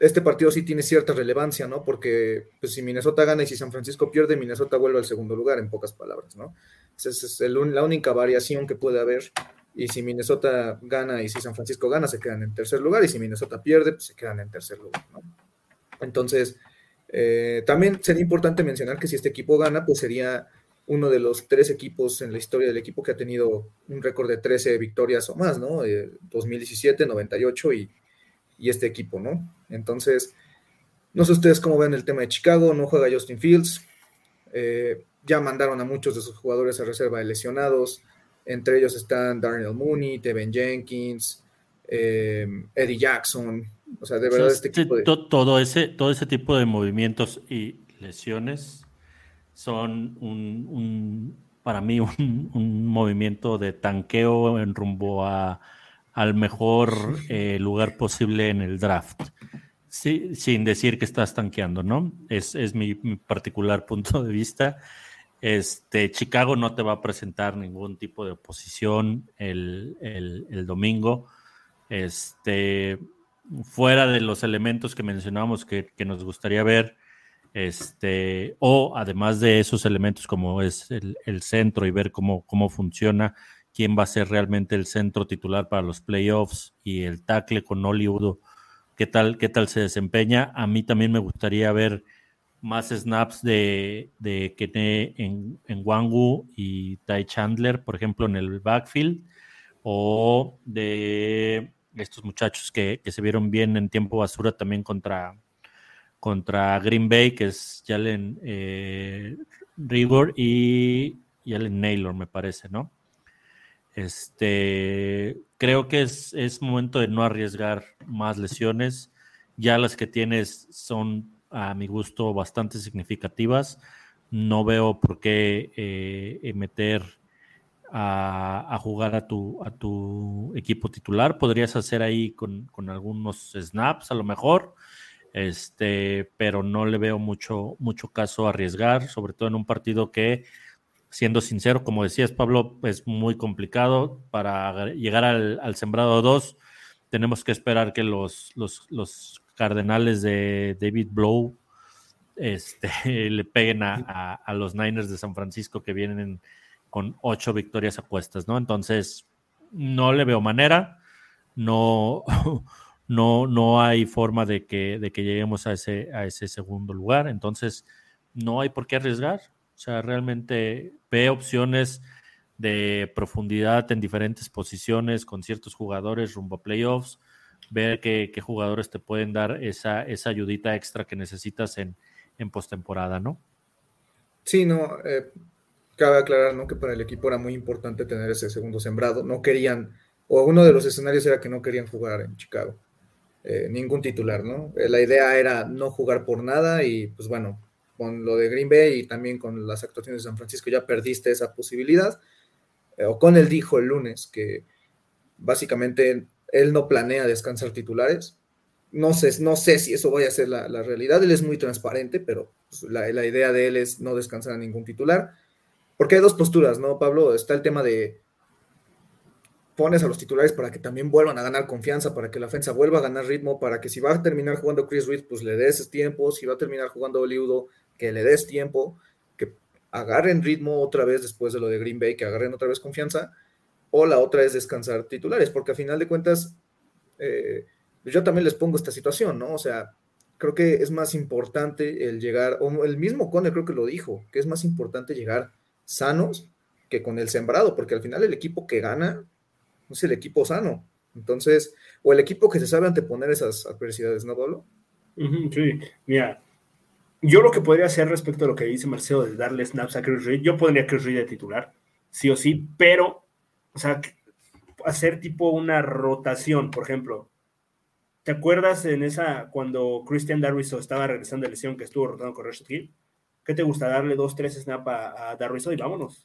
este partido sí tiene cierta relevancia, ¿no? Porque pues, si Minnesota gana y si San Francisco pierde, Minnesota vuelve al segundo lugar, en pocas palabras, ¿no? Esa es la única variación que puede haber Y si Minnesota gana y si San Francisco gana, se quedan en tercer lugar. Y si Minnesota pierde, pues se quedan en tercer lugar. ¿no? Entonces, eh, también sería importante mencionar que si este equipo gana, pues sería uno de los tres equipos en la historia del equipo que ha tenido un récord de 13 victorias o más, ¿no? 2017, 98 y, y, este equipo, ¿no? Entonces, no sé ustedes cómo ven el tema de Chicago, no juega Justin Fields, eh, ya mandaron a muchos de sus jugadores a reserva de lesionados, entre ellos están Darnell Mooney, Tevin Jenkins, eh, Eddie Jackson, o sea, de verdad este equipo de... Todo ese, todo ese tipo de movimientos y lesiones son un, para mí un, movimiento de tanqueo en rumbo a, al mejor eh, lugar posible en el draft. Sí, sin decir que estás tanqueando, ¿no? Es, es mi, particular punto de vista. Este, Chicago no te va a presentar ningún tipo de oposición el, el, domingo. Este, fuera de los elementos que mencionamos que, que nos gustaría ver, este, o además de esos elementos como es el, centro y ver cómo, cómo funciona, quién va a ser realmente el centro titular para los playoffs y el tackle con Hollywood, qué tal, qué tal se desempeña. A mí también me gustaría ver más snaps de, de Kene en, en Wangu y Ty Chandler, por ejemplo, en el backfield, o de estos muchachos que, que se vieron bien en tiempo basura también contra, contra Green Bay, que es Jalen eh, Rigor y Jalen Naylor, me parece, ¿no? Este, creo que es, es, momento de no arriesgar más lesiones. Ya las que tienes son, a mi gusto, bastante significativas. No veo por qué eh, meter a, a, jugar a tu, a tu equipo titular. Podrías hacer ahí con, con algunos snaps, a lo mejor este, pero no le veo mucho, mucho caso arriesgar, sobre todo en un partido que, siendo sincero, como decías, Pablo, es muy complicado para llegar al, sembrado 2. Tenemos que esperar que los, los, cardenales de David Blow este, le peguen a, a, los Niners de San Francisco que vienen con ocho victorias a cuestas, ¿no? Entonces, no le veo manera, no, no, no hay forma de que, de que lleguemos a ese, a ese segundo lugar. Entonces, no hay por qué arriesgar. O sea, realmente ve opciones de profundidad en diferentes posiciones con ciertos jugadores rumbo a playoffs, ver qué, jugadores te pueden dar esa, esa ayudita extra que necesitas en, en postemporada, ¿no? Sí, no, eh, cabe aclarar ¿no? que para el equipo era muy importante tener ese segundo sembrado. No querían, o uno de los escenarios era que no querían jugar en Chicago. Eh, ningún titular, ¿no? Eh, la idea era no jugar por nada y pues bueno, con lo de Green Bay y también con las actuaciones de San Francisco ya perdiste esa posibilidad. Eh, o con él dijo el lunes que básicamente él no planea descansar titulares. No sé, no sé si eso vaya a ser la, realidad. Él es muy transparente, pero pues, la, la idea de él es no descansar a ningún titular. Porque hay dos posturas, ¿no, Pablo? Está el tema de pones a los titulares para que también vuelvan a ganar confianza, para que la ofensa vuelva a ganar ritmo, para que si va a terminar jugando Chris Reed, pues le des tiempo, si va a terminar jugando Oliudo, que le des tiempo, que agarren ritmo otra vez después de lo de Green Bay, que agarren otra vez confianza, o la otra es descansar titulares, porque a final de cuentas, eh, yo también les pongo esta situación, ¿no? O sea, creo que es más importante el llegar, o el mismo Cone creo que lo dijo, que es más importante llegar sanos que con el sembrado, porque al final el equipo que gana es el equipo sano. Entonces, o el equipo que se sabe anteponer esas adversidades, ¿no, Pablo? sí, mira, yo lo que podría hacer respecto a lo que dice Marcelo de darle snaps a Chris Reed, yo pondría Chris Reed de titular, sí o sí, pero, o sea, hacer tipo una rotación, por ejemplo. ¿Te acuerdas en esa, cuando Christian Darwiso estaba regresando de lesión que estuvo rotando con Rashid Hill? ¿Qué te gusta? Darle dos, tres snaps a, a y vámonos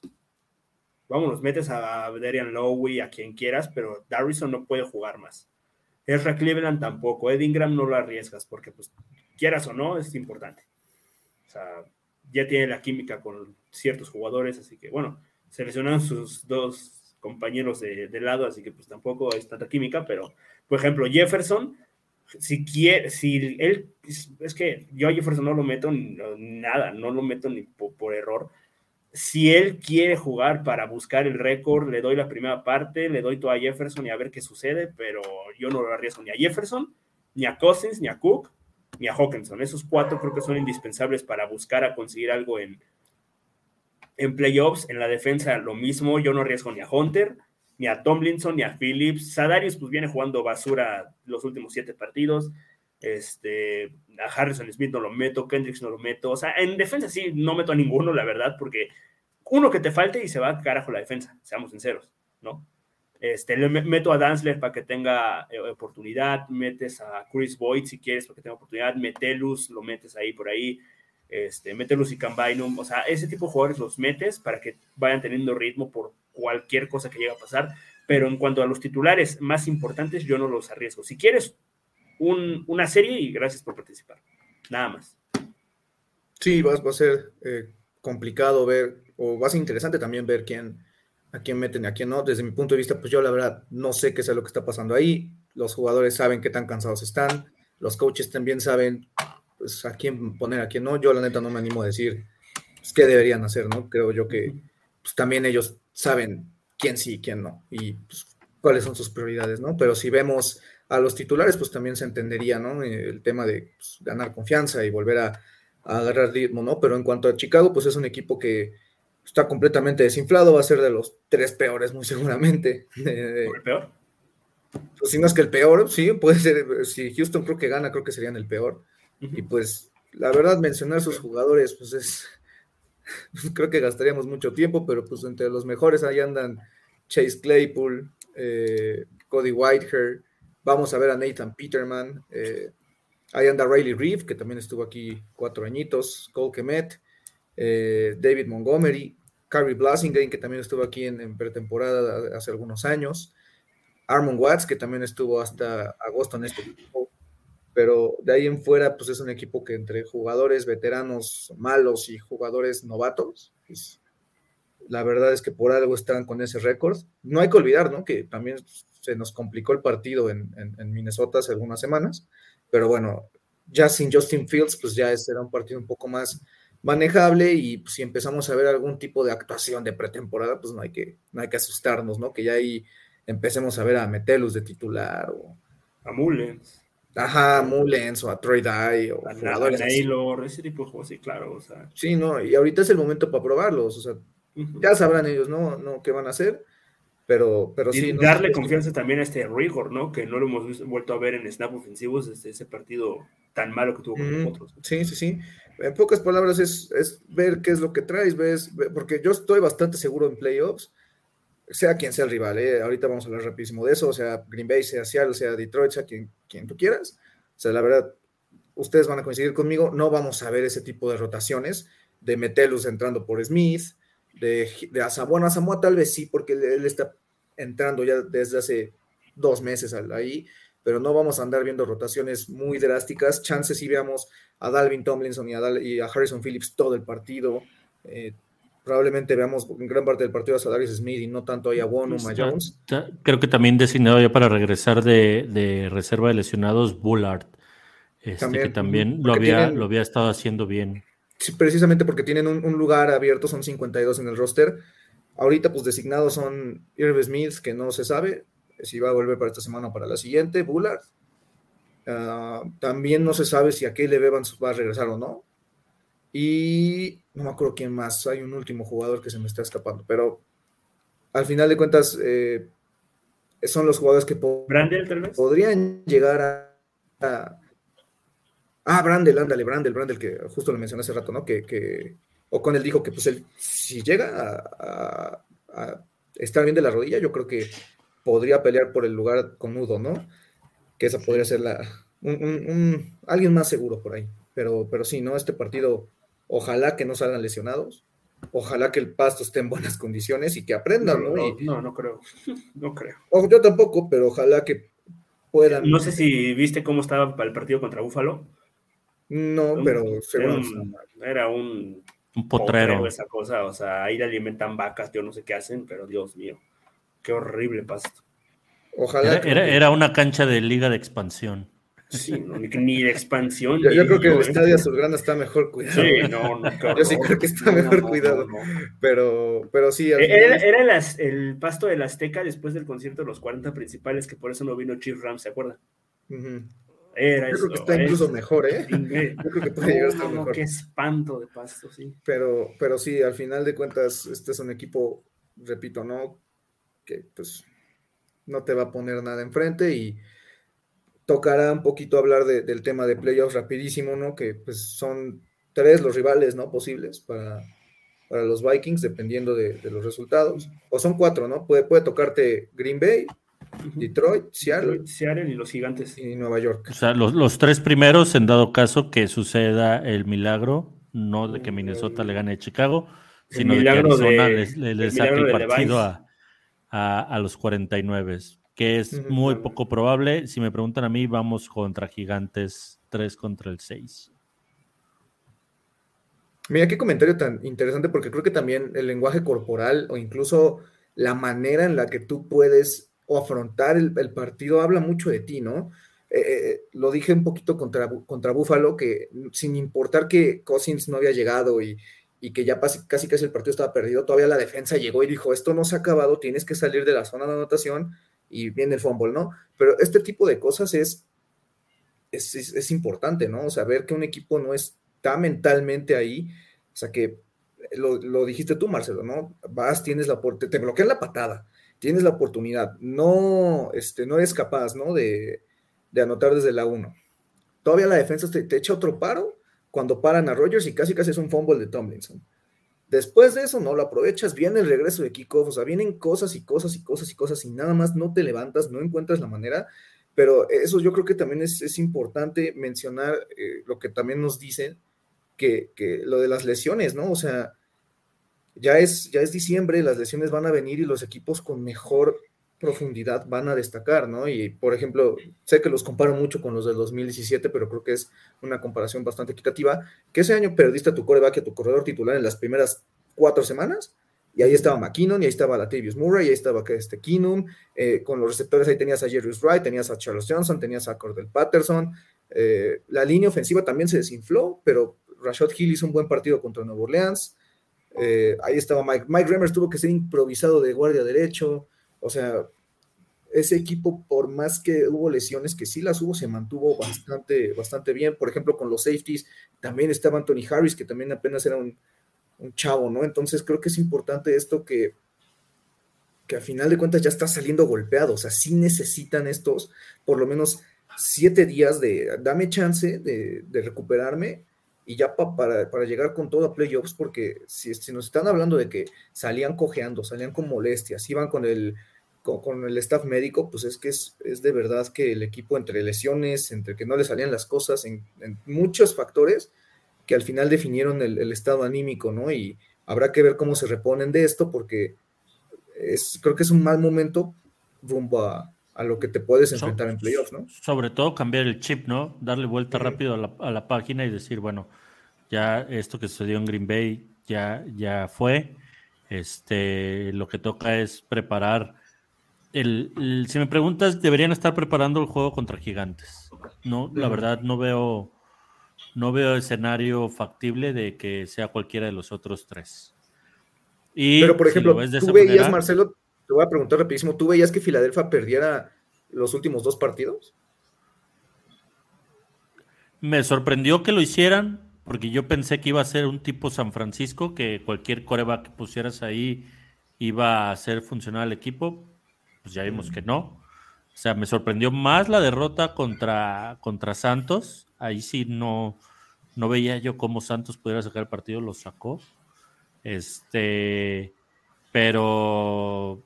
vámonos, metes a Darian Lowy, a quien quieras, pero Darrison no puede jugar más. Ezra Cleveland tampoco, Ed Ingram no lo arriesgas, porque pues quieras o no, es importante. O sea, ya tiene la química con ciertos jugadores, así que bueno, seleccionaron sus dos compañeros de, lado, así que pues tampoco hay tanta química, pero por ejemplo, Jefferson, si quiere, si él, es que yo a Jefferson no lo meto ni, nada, no lo meto ni por error, si él quiere jugar para buscar el récord, le doy la primera parte, le doy todo a Jefferson y a ver qué sucede, pero yo no lo arriesgo ni a Jefferson, ni a Cousins, ni a Cook, ni a Hawkinson. Esos cuatro creo que son indispensables para buscar a conseguir algo en, en playoffs. En la defensa lo mismo, yo no arriesgo ni a Hunter, ni a Tomlinson, ni a Phillips. Sadarius pues viene jugando basura los últimos siete partidos. Este, a Harrison Smith no lo meto, Kendricks no lo meto. O sea, en defensa sí, no meto a ninguno, la verdad, porque uno que te falte y se va a carajo la defensa, seamos sinceros, ¿no? Este, le meto a Danzler para que tenga eh, oportunidad, metes a Chris Boyd si quieres para que tenga oportunidad, Metelus, lo metes ahí por ahí, este, Metelus y Combinum, o sea, ese tipo de jugadores los metes para que vayan teniendo ritmo por cualquier cosa que llegue a pasar, pero en cuanto a los titulares más importantes, yo no los arriesgo. Si quieres una serie y gracias por participar. Nada más. Sí, va, a ser eh, complicado ver, o va a ser interesante también ver quién, a quién meten y a quién no. Desde mi punto de vista, pues yo la verdad no sé qué es lo que está pasando ahí. Los jugadores saben qué tan cansados están. Los coaches también saben pues, a quién poner, a quién no. Yo la neta no me animo a decir pues, qué deberían hacer, ¿no? Creo yo que pues, también ellos saben quién sí y quién no. Y pues, cuáles son sus prioridades, ¿no? Pero si vemos a los titulares, pues también se entendería, ¿no? El tema de pues, ganar confianza y volver a, agarrar ritmo, ¿no? Pero en cuanto a Chicago, pues es un equipo que está completamente desinflado, va a ser de los tres peores, muy seguramente. ¿El peor? Pues si no es que el peor, sí, puede ser. Si Houston creo que gana, creo que serían el peor. Y pues, la verdad, mencionar sus jugadores, pues es. creo que gastaríamos mucho tiempo, pero pues entre los mejores ahí andan Chase Claypool, eh, Cody Whitehair, Vamos a ver a Nathan Peterman. Eh, ahí anda Riley Reeve, que también estuvo aquí cuatro añitos. Cole Kemet, eh, David Montgomery, Carrie Blasingame, que también estuvo aquí en, pretemporada hace algunos años. Armon Watts, que también estuvo hasta agosto en este equipo. Pero de ahí en fuera, pues es un equipo que entre jugadores veteranos malos y jugadores novatos, pues, la verdad es que por algo están con ese récord. No hay que olvidar, ¿no? Que también se nos complicó el partido en, Minnesota hace algunas semanas, pero bueno, ya sin Justin Fields, pues ya será un partido un poco más manejable y pues, si empezamos a ver algún tipo de actuación de pretemporada, pues no hay que, no hay que asustarnos, ¿no? Que ya ahí empecemos a ver a Metelus de titular o a Mullens. Ajá, a Mullens o a Troy Dye o a Naylor, ese tipo de juegos, sí, claro. O sea. Sí, no, y ahorita es el momento para probarlos, o sea, ya sabrán ellos, ¿no? ¿no? ¿Qué van a hacer? Pero, pero sí. darle confianza también a este Rigor, ¿no? Que no lo hemos vuelto a ver en snap ofensivos desde ese partido tan malo que tuvo con nosotros. Sí, sí, sí. En pocas palabras es, es, ver qué es lo que traes, ves, porque yo estoy bastante seguro en playoffs, sea quien sea el rival, ¿eh? ahorita vamos a hablar rapidísimo de eso, o sea Green Bay, sea Seattle, sea Detroit, sea quien, quien tú quieras. O sea, la verdad, ustedes van a coincidir conmigo, no vamos a ver ese tipo de rotaciones de Metelus entrando por Smith, de, de Asamoah. Asamoah tal vez sí, porque él, está entrando ya desde hace dos meses ahí, pero no vamos a andar viendo rotaciones muy drásticas. Chances si veamos a Dalvin Tomlinson y a, Harrison Phillips todo el partido. Eh, probablemente veamos en gran parte del partido a Sadarius Smith y no tanto a Wonum, a Jones. Creo que también designado ya para regresar de, reserva de lesionados Bullard, este, que también lo había, lo había estado haciendo bien precisamente porque tienen un, lugar abierto, son 52 en el roster. Ahorita, pues designados son Irv Smith, que no se sabe si va a volver para esta semana o para la siguiente, Bullard. Ah, también no se sabe si a Caleb Evans va a regresar o no. Y no me acuerdo quién más. Hay un último jugador que se me está escapando, pero al final de cuentas eh, son los jugadores que podrían llegar a, Ah, Brandel, ándale, Brandel, Brandel, que justo lo mencioné hace rato, ¿no? Que, que él dijo que pues él, si llega a, estar bien de la rodilla, yo creo que podría pelear por el lugar con Nudo, ¿no? Que esa podría ser la, un, alguien más seguro por ahí. Pero, pero sí, ¿no? Este partido, ojalá que no salgan lesionados, ojalá que el pasto esté en buenas condiciones y que aprendan, ¿no? No, no, creo, no creo. yo tampoco, pero ojalá que puedan. No sé si viste cómo estaba para el partido contra Búfalo. No, pero era un, un, potrero. esa cosa, o sea, ahí le alimentan vacas, yo no sé qué hacen, pero Dios mío, qué horrible pasto. Ojalá. Era, era, una cancha de liga de expansión. Sí, ni, de expansión. Yo, creo que el estadio Azulgrana está mejor cuidado. Sí, no, no Yo sí creo que está mejor cuidado. Pero, pero sí. Eh, era, era el pasto del Azteca después del concierto de los 40 principales, que por eso no vino Chief Ram, ¿se acuerdan? Era Yo creo que está incluso mejor, ¿eh? Yo creo que puede llegar a estar mejor. Qué espanto de pasto, sí. Pero, pero sí, al final de cuentas, este es un equipo, repito, ¿no? Que pues no te va a poner nada enfrente y tocará un poquito hablar del tema de playoffs rapidísimo, ¿no? Que pues son tres los rivales, ¿no? Posibles para, para los Vikings, dependiendo de, los resultados. O son cuatro, ¿no? Puede, puede tocarte Green Bay, Detroit, Seattle. Seattle y los gigantes. Y Nueva York. O sea, los, tres primeros, en dado caso que suceda el milagro, no de que Minnesota le gane a Chicago, sino de que Arizona le, saque el partido a, a, a, los 49 que es muy poco probable. Si me preguntan a mí, vamos contra Gigantes 3 contra el 6. Mira qué comentario tan interesante, porque creo que también el lenguaje corporal o incluso la manera en la que tú puedes o afrontar el, partido habla mucho de ti, ¿no? Eh, eh, lo dije un poquito contra, contra Buffalo, que sin importar que Cousins no había llegado y, que ya casi, casi el partido estaba perdido, todavía la defensa llegó y dijo, esto no se ha acabado, tienes que salir de la zona de anotación y viene el fumble, ¿no? Pero este tipo de cosas es, es, importante, ¿no? Ver que un equipo no está mentalmente ahí, o sea, que lo, dijiste tú, Marcelo, ¿no? Vas, tienes la oportunidad, te bloquean la patada, tienes la oportunidad, no, este, no eres capaz, ¿no? De, anotar desde la 1. Todavía la defensa te, te, echa otro paro cuando paran a Rogers y casi casi es un fumble de Tomlinson. Después de eso no lo aprovechas, viene el regreso de kickoff, o sea, vienen cosas y cosas y cosas y cosas y nada más no te levantas, no encuentras la manera, pero eso yo creo que también es, importante mencionar eh, lo que también nos dicen, que, que, lo de las lesiones, ¿no? O sea, ya es, ya es diciembre, las lesiones van a venir y los equipos con mejor profundidad van a destacar, ¿no? Y por ejemplo, sé que los comparo mucho con los del 2017, pero creo que es una comparación bastante equitativa, que ese año perdiste a tu coreback y a tu corredor titular en las primeras cuatro semanas, y ahí estaba McKinnon, y ahí estaba Latavius Murray, y ahí estaba este Keenum, eh, con los receptores ahí tenías a Jerry Wright, tenías a Charles Johnson, tenías a Cordell Patterson, eh, la línea ofensiva también se desinfló, pero Rashad Hill hizo un buen partido contra Nueva Orleans, eh, ahí estaba Mike, Mike Remmers tuvo que ser improvisado de guardia derecho, o sea, ese equipo, por más que hubo lesiones, que sí las hubo, se mantuvo bastante, bastante bien. Por ejemplo, con los safeties, también estaba Anthony Harris, que también apenas era un, chavo, ¿no? Entonces creo que es importante esto que, que a final de cuentas ya está saliendo golpeado. O sea, sí necesitan estos, por lo menos siete días de dame chance de, recuperarme y ya para, para, llegar con todo a playoffs, porque si, si, nos están hablando de que salían cojeando, salían con molestias, iban con el con, el staff médico, pues es que es, de verdad que el equipo entre lesiones, entre que no le salían las cosas, en, muchos factores que al final definieron el, estado anímico, ¿no? Y habrá que ver cómo se reponen de esto, porque es, creo que es un mal momento rumbo a, lo que te puedes enfrentar en playoffs, ¿no? Sobre todo cambiar el chip, ¿no? Darle vuelta rápido a la, a la, página y decir, bueno, ya esto que sucedió en Green Bay ya, ya fue. Este, lo que toca es preparar el, si me preguntas, deberían estar preparando el juego contra Gigantes. No, la verdad no veo, no veo escenario factible de que sea cualquiera de los otros tres. Pero por ejemplo, tú veías, Marcelo, te voy a preguntar rapidísimo, ¿tú veías que Filadelfia perdiera los últimos dos partidos? Me sorprendió que lo hicieran, porque yo pensé que iba a ser un tipo San Francisco, que cualquier coreback que pusieras ahí iba a hacer funcionar el equipo, pues ya vimos que no. O sea, me sorprendió más la derrota contra, contra Santos. Ahí sí no, no veía yo cómo Santos pudiera sacar el partido, lo sacó. Este, pero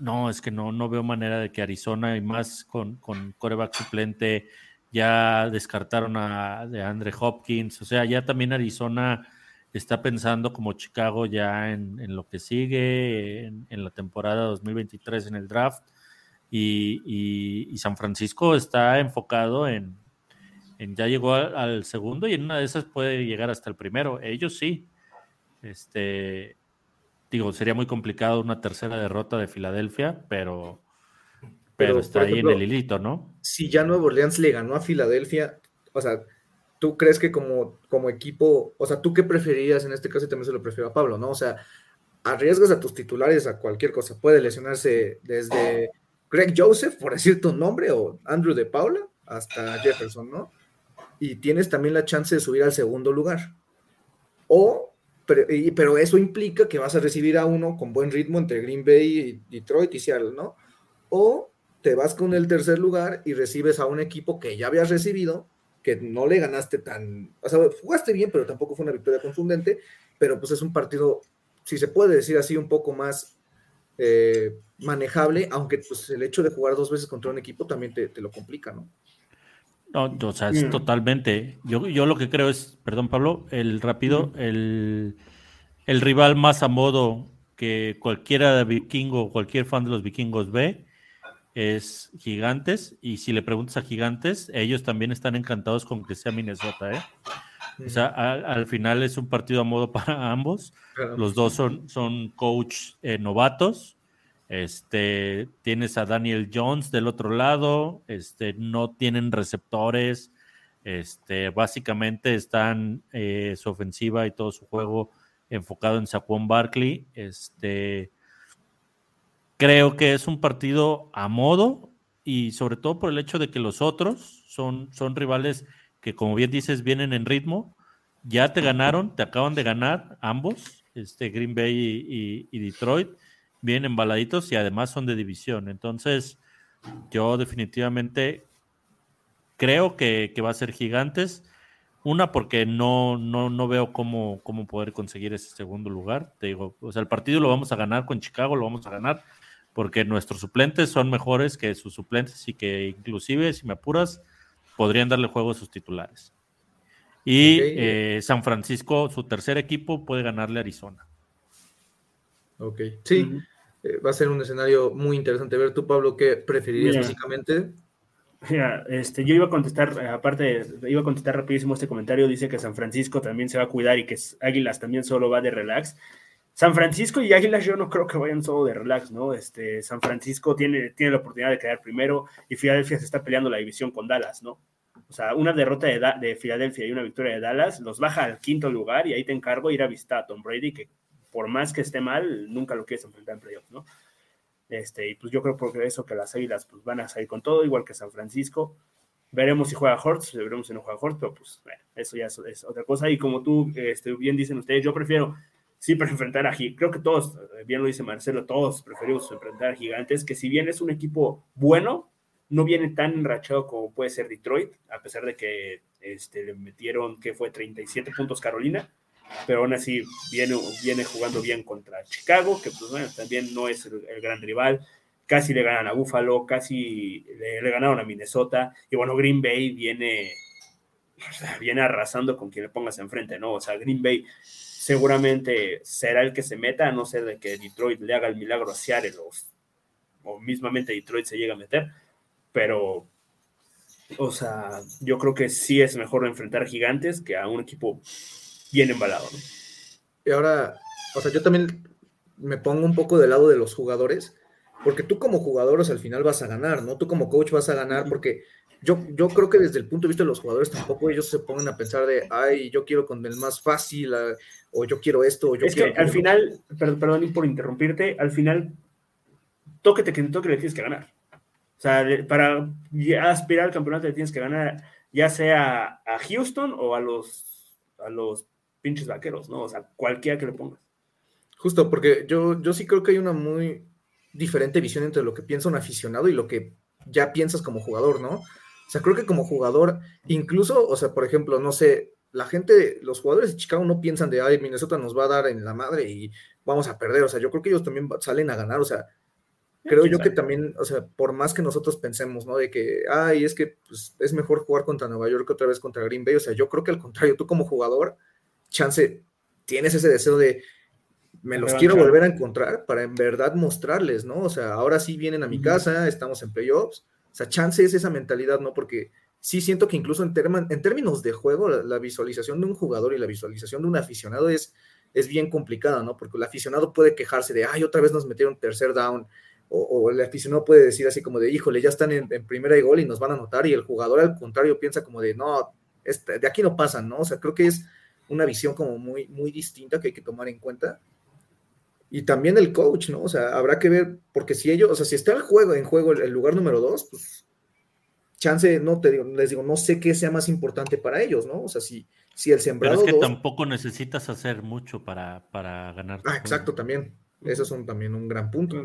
no, es que no, no veo manera de que Arizona y más con, con coreback suplente ya descartaron a de Andre Hopkins. O sea, ya también Arizona está pensando como Chicago ya en, lo que sigue, en, la temporada 2023 en el draft, y, San Francisco está enfocado en, ya llegó al, segundo y en una de esas puede llegar hasta el primero. Ellos sí. Este, digo, sería muy complicado una tercera derrota de Filadelfia, pero Pero, está ahí en el hilito, ¿no? Si ya Nuevo Orleans le ganó a Filadelfia, o sea, ¿tú crees que como, como equipo, o sea, tú qué preferirías en este caso? Y también se lo prefiero a Pablo, ¿no? O sea, arriesgas a tus titulares a cualquier cosa. Puede lesionarse desde Greg Joseph, por decir tu nombre, o Andrew de Paula, hasta Jefferson, ¿no? Y tienes también la chance de subir al segundo lugar. O, pero, eso implica que vas a recibir a uno con buen ritmo entre Green Bay y Detroit y Seattle, ¿no? O te vas con el tercer lugar y recibes a un equipo que ya habías recibido, que no le ganaste tan, o sea, jugaste bien, pero tampoco fue una victoria confundente, pero pues es un partido, si se puede decir así, un poco más eh, manejable, aunque pues el hecho de jugar dos veces contra un equipo también te, lo complica, ¿no? No, o sea, es totalmente. Yo, yo lo que creo es, perdón Pablo, el rápido, el, el rival más a modo que cualquiera de vikingo, cualquier fan de los vikingos ve, es Gigantes. Y si le preguntas a Gigantes, ellos también están encantados con que sea Minnesota, ¿eh? O sea, al, final es un partido a modo para ambos. Los dos son, son coach eh, novatos. Este, tienes a Daniel Jones del otro lado. Este, no tienen receptores. Este, básicamente están eh, su ofensiva y todo su juego enfocado en Saquon Barkley. Este, creo que es un partido a modo y sobre todo por el hecho de que los otros son, son rivales que, como bien dices, vienen en ritmo. Ya te ganaron, te acaban de ganar ambos, este Green Bay y, Detroit, vienen embaladitos y además son de división. Entonces, yo definitivamente creo que, va a ser gigantes. Una, porque no, no, no veo cómo, cómo poder conseguir ese segundo lugar. Te digo, o sea, el partido lo vamos a ganar con Chicago, lo vamos a ganar porque nuestros suplentes son mejores que sus suplentes y que inclusive, si me apuras, podrían darle juego a sus titulares. Y eh, San Francisco, su tercer equipo, puede ganarle a Arizona. Ok, sí, eh, va a ser un escenario muy interesante ver tú, Pablo, qué preferirías básicamente. este, yo iba a contestar, aparte, iba a contestar rapidísimo este comentario, dice que San Francisco también se va a cuidar y que Águilas también solo va de relax. San Francisco y Águilas yo no creo que vayan solo de relax, ¿no? Este, San Francisco tiene, tiene la oportunidad de quedar primero y Filadelfia se está peleando la división con Dallas, ¿no? O sea, una derrota de, de Filadelfia y una victoria de Dallas los baja al quinto lugar y ahí te encargo ir a visitar a Tom Brady, que por más que esté mal, nunca lo quieres enfrentar en playoffs, ¿no? Este, y pues yo creo por eso que las Águilas pues, van a salir con todo, igual que San Francisco. Veremos si juega Hortz, veremos si no juega Hortz, pero pues bueno, eso ya es, otra cosa. Y como tú este, bien dicen ustedes, yo prefiero sí, enfrentar a creo que todos, bien lo dice Marcelo, todos preferimos enfrentar a Gigantes, que si bien es un equipo bueno, no viene tan enrachado como puede ser Detroit, a pesar de que este, le metieron, que fue 37 puntos Carolina, pero aún así viene, viene jugando bien contra Chicago, que pues bueno, también no es el, gran rival, casi le ganan a Buffalo, casi le, ganaron a Minnesota, y bueno, Green Bay viene, viene arrasando con quien le pongas enfrente, ¿no? O sea, Green Bay seguramente será el que se meta, a no ser de que Detroit le haga el milagro a Seattle o, mismamente Detroit se llega a meter, pero, o sea, yo creo que sí es mejor enfrentar gigantes que a un equipo bien embalado. Y ahora, o sea, yo también me pongo un poco del lado de los jugadores, porque tú como jugador, al final vas a ganar, ¿no? Tú como coach vas a ganar porque yo, yo creo que desde el punto de vista de los jugadores tampoco ellos se pongan a pensar de, ay, yo quiero con el más fácil, ah, o yo quiero esto, o yo es que al final, perdón, perdón por interrumpirte, al final, toque que toque le tienes que ganar. O sea, para aspirar al campeonato le tienes que ganar ya sea a Houston o a los, a los pinches vaqueros, ¿no? O sea, cualquiera que le pongas. Justo, porque yo, yo sí creo que hay una muy diferente visión entre lo que piensa un aficionado y lo que ya piensas como jugador, ¿no? O sea, creo que como jugador, incluso, o sea, por ejemplo, no sé, la gente, los jugadores de Chicago no piensan de, ay, Minnesota nos va a dar en la madre y vamos a perder. O sea, yo creo que ellos también salen a ganar. O sea, creo yo que también, o sea, por más que nosotros pensemos, ¿no? De que, ay, es que pues, es mejor jugar contra Nueva York que otra vez contra Green Bay. O sea, yo creo que al contrario, tú como jugador, chance, tienes ese deseo de, me los quiero volver a encontrar para en verdad mostrarles, ¿no? O sea, ahora sí vienen a mi casa, estamos en playoffs o sea, chance es esa mentalidad, ¿no? Porque sí siento que incluso en, en términos de juego, la, visualización de un jugador y la visualización de un aficionado es, es bien complicada, ¿no? Porque el aficionado puede quejarse de, ay, otra vez nos metieron tercer down, o, el aficionado puede decir así como de, híjole, ya están en, primera y gol y nos van a anotar, y el jugador al contrario piensa como de, no, este, de aquí no pasan, ¿no? O sea, creo que es una visión como muy, muy distinta que hay que tomar en cuenta. Y también el coach, ¿no? O sea, habrá que ver, porque si ellos, o sea, si está el juego en juego el, lugar número dos, pues chance, no te digo, les digo, no sé qué sea más importante para ellos, ¿no? O sea, si, si el sembrado. Pero es que tampoco necesitas hacer mucho para, para ganar. Ah, exacto, también. Eso es un, también un gran punto.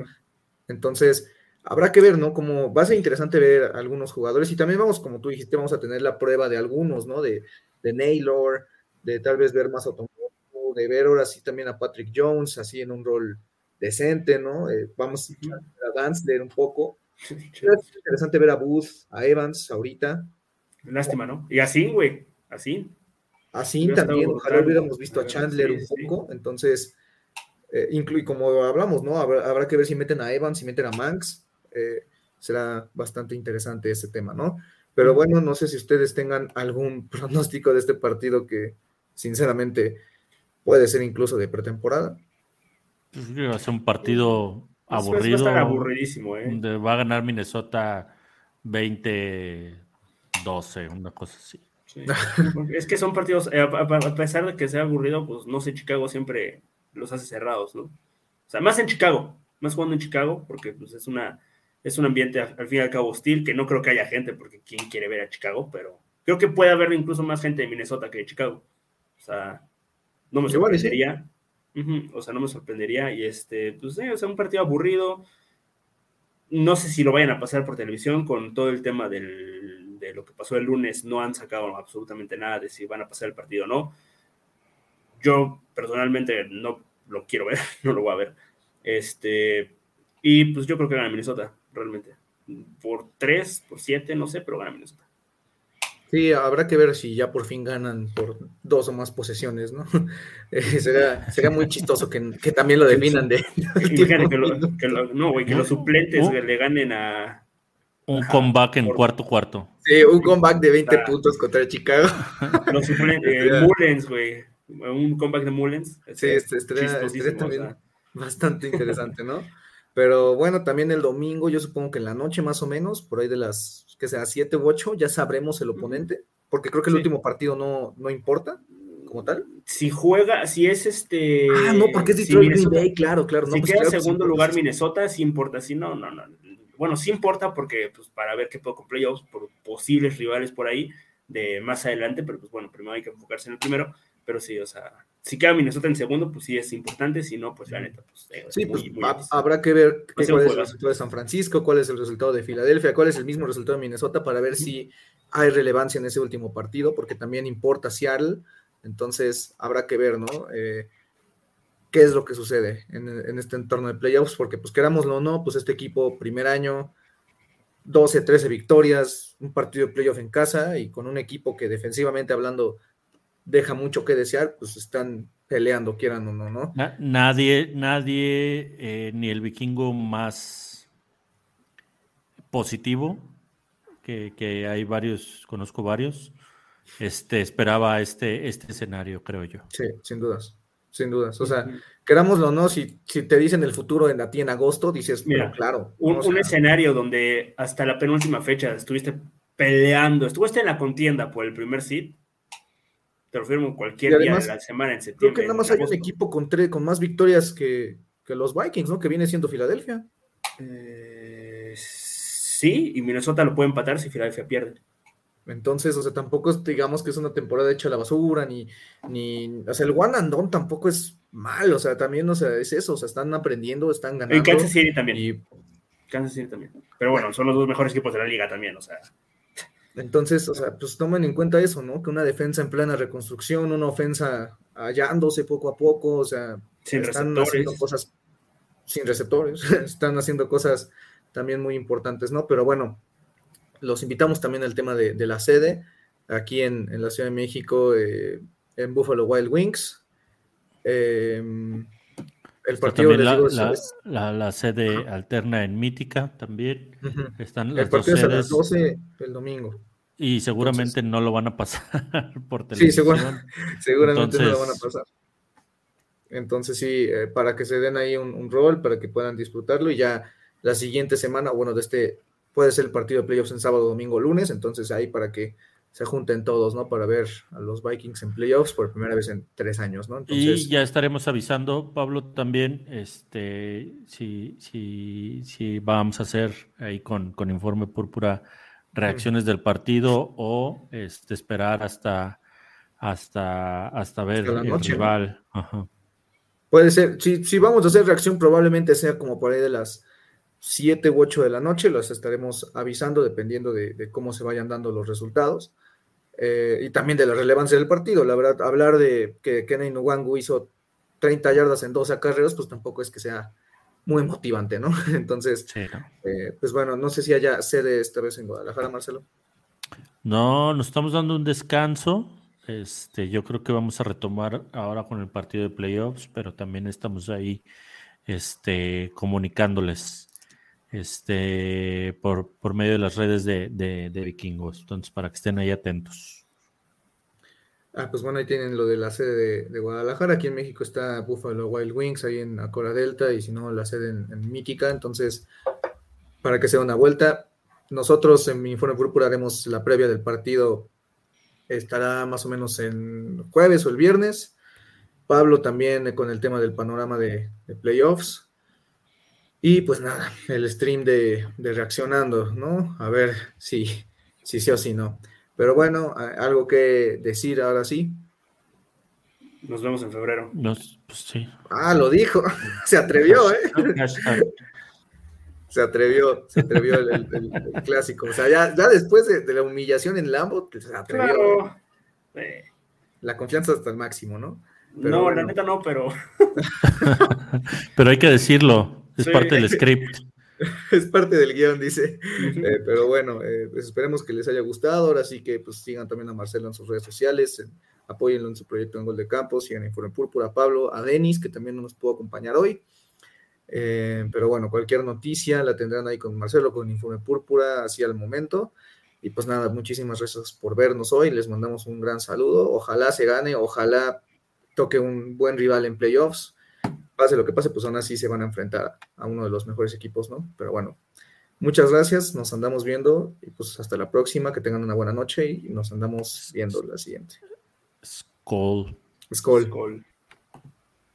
Entonces, habrá que ver, ¿no? Como va a ser interesante ver algunos jugadores y también vamos, como tú dijiste, vamos a tener la prueba de algunos, ¿no? De, de Naylor, de tal vez ver más automático, de ver ahora sí también a Patrick Jones, así en un rol decente, ¿no? Eh, vamos a Dance leer un poco. Es interesante ver a Booth, a Evans ahorita. Lástima, ¿no? Y así, güey, así. Así también, ojalá hubiéramos visto a Chandler un poco, entonces, eh, incluye como hablamos, ¿no? Habrá, que ver si meten a Evans, si meten a Manx, eh, será bastante interesante ese tema, ¿no? Pero bueno, no sé si ustedes tengan algún pronóstico de este partido que, sinceramente, puede ser incluso de pretemporada. Pues va a ser un partido aburrido. Va a estar aburridísimo, ¿eh? Va a ganar Minnesota 20-12, una cosa así. es que son partidos, eh, a, pesar de que sea aburrido, pues no sé, Chicago siempre los hace cerrados, ¿no? O sea, más en Chicago, más jugando en Chicago, porque pues es una es un ambiente al fin y al cabo hostil, que no creo que haya gente, porque quién quiere ver a Chicago, pero creo que puede haber incluso más gente de Minnesota que de Chicago. O sea, no me sorprendería. o sea, no me sorprendería. Y este, pues, eh, o sea, un partido aburrido. No sé si lo vayan a pasar por televisión con todo el tema del, de lo que pasó el lunes. No han sacado absolutamente nada de si van a pasar el partido o no. Yo personalmente no lo quiero ver, no lo voy a ver. Este, y pues yo creo que gana Minnesota, realmente. Por 3, por 7, no sé, pero gana Minnesota. Sí, habrá que ver si ya por fin ganan por dos o más posesiones, ¿no? Eh, sería, muy chistoso que, también lo definan de... que, no, güey, que los suplentes le ganen a... Un comeback en cuarto cuarto. Sí, un comeback de 20 puntos contra Chicago. Los suplentes, eh, Mullens, güey. Un comeback de Mullens. Sí, este, estaría, también bastante interesante, ¿no? Pero bueno, también el domingo, yo supongo que en la noche más o menos, por ahí de las, que sea, 7 u 8, ya sabremos el oponente, porque creo que el último partido no, no importa como tal. Si juega, si es este... Ah, no, porque es Detroit Green Bay, claro, claro. Si no, pues queda en segundo lugar Minnesota, sí importa, si no, no, no. Bueno, sí importa porque, pues, para ver qué puedo con playoffs, por posibles rivales por ahí, de más adelante, pero pues bueno, primero hay que enfocarse en el primero, pero sí, o sea, si queda Minnesota en segundo, pues sí es importante, si no, pues la neta, pues... Eh, sí, pues habrá que ver cuál es el resultado de San Francisco, cuál es el resultado de Filadelfia, cuál es el mismo resultado de Minnesota para ver si hay relevancia en ese último partido, porque también importa Seattle, entonces habrá que ver, ¿no? Eh, qué es lo que sucede en, este entorno de playoffs, porque pues querámoslo o no, pues este equipo primer año, 12, 13 victorias, un partido de playoff en casa y con un equipo que defensivamente hablando deja mucho que desear, pues están peleando, quieran o no, ¿no? nadie, nadie, eh, ni el vikingo más positivo, que, hay varios, conozco varios, este, esperaba este, este escenario, creo yo. Sí, sin dudas, sin dudas. O sea, querámoslo o no, si, si te dicen el futuro en, a ti en agosto, dices, Mira, claro. Un, un escenario donde hasta la penúltima fecha estuviste peleando, estuviste en la contienda por el primer seed, te lo firmo cualquier día de la semana en septiembre. Creo que nada más hay un equipo con, con más victorias que, los Vikings, ¿no? Que viene siendo Filadelfia. Eh, sí, y Minnesota lo puede empatar si Filadelfia pierde. Entonces, o sea, tampoco es, digamos que es una temporada hecha a la basura, ni, ni, o sea, el one and done tampoco es mal, o sea, también, o sea, es eso, o sea, están aprendiendo, están ganando. Y Kansas City también. Y... Kansas City también. Pero bueno, son los dos mejores equipos de la liga también, o sea. Entonces, o sea, pues tomen en cuenta eso, ¿no? Que una defensa en plena reconstrucción, una ofensa hallándose poco a poco, o sea, están haciendo cosas sin receptores, están haciendo cosas también muy importantes, ¿no? Pero bueno, los invitamos también al tema de, la sede, aquí en, la Ciudad de México, eh, en Buffalo Wild Wings. Em, el partido la, sede alterna en Mítica también. Están el partido es a las 12 el domingo. Y seguramente no lo van a pasar por televisión. Sí, seguramente no lo van a pasar. Entonces sí, eh, para que se den ahí un, rol, para que puedan disfrutarlo y ya la siguiente semana, bueno, de este, puede ser el partido de playoffs en sábado, domingo, lunes, entonces ahí para que se junten todos, ¿no? Para ver a los Vikings en playoffs por primera vez en tres años, ¿no? Y ya estaremos avisando, Pablo, también, este, si, si, si vamos a hacer ahí con, con Informe Púrpura reacciones del partido o este, esperar hasta, hasta, hasta ver el rival. Puede ser, si, si vamos a hacer reacción, probablemente sea como por ahí de las 7 u 8 de la noche, los estaremos avisando dependiendo de cómo se vayan dando los resultados. Eh, y también de la relevancia del partido. La verdad, hablar de que Kenny Nwangu hizo 30 yardas en 12 acarreos, pues tampoco es que sea muy motivante, ¿no? Entonces, eh, pues bueno, no sé si haya sede esta vez en Guadalajara, Marcelo. No, nos estamos dando un descanso. Este, yo creo que vamos a retomar ahora con el partido de playoffs, pero también estamos ahí este, comunicándoles este, por, por medio de las redes de, de, vikingos. Entonces, para que estén ahí atentos. Ah, pues bueno, ahí tienen lo de la sede de, Guadalajara. Aquí en México está Buffalo Wild Wings, ahí en Acora Delta, y si no, la sede en, Mítica. Entonces, para que sea una vuelta, nosotros en mi informe púrpura haremos la previa del partido. Estará más o menos en jueves o el viernes. Pablo también con el tema del panorama de playoffs. Y pues nada, el stream de, reaccionando, ¿no? A ver si, si sí o si no. Pero bueno, algo que decir ahora sí. Nos vemos en febrero. Nos, pues sí. Ah, lo dijo. Se atrevió, ¿eh? se atrevió, se atrevió el, clásico. O sea, ya, después de, la humillación en Lambo, pues, se atrevió. La confianza hasta el máximo, ¿no? no, la neta no, pero. pero hay que decirlo. Es parte del script. es parte del guion, dice. Eh, pero bueno, eh, pues esperemos que les haya gustado. Ahora sí que pues sigan también a Marcelo en sus redes sociales, apóyenlo en su proyecto en Gol de Campo, sigan a Informe Púrpura, a Pablo, a Denis, que también no nos pudo acompañar hoy. Eh, pero bueno, cualquier noticia la tendrán ahí con Marcelo, con Informe Púrpura, así al momento. Y pues nada, muchísimas gracias por vernos hoy. Les mandamos un gran saludo. Ojalá se gane, ojalá toque un buen rival en playoffs pase lo que pase, pues aún así se van a enfrentar a uno de los mejores equipos, ¿no? Pero bueno, muchas gracias, nos andamos viendo y pues hasta la próxima, que tengan una buena noche y nos andamos viendo la siguiente. Skull. Skull.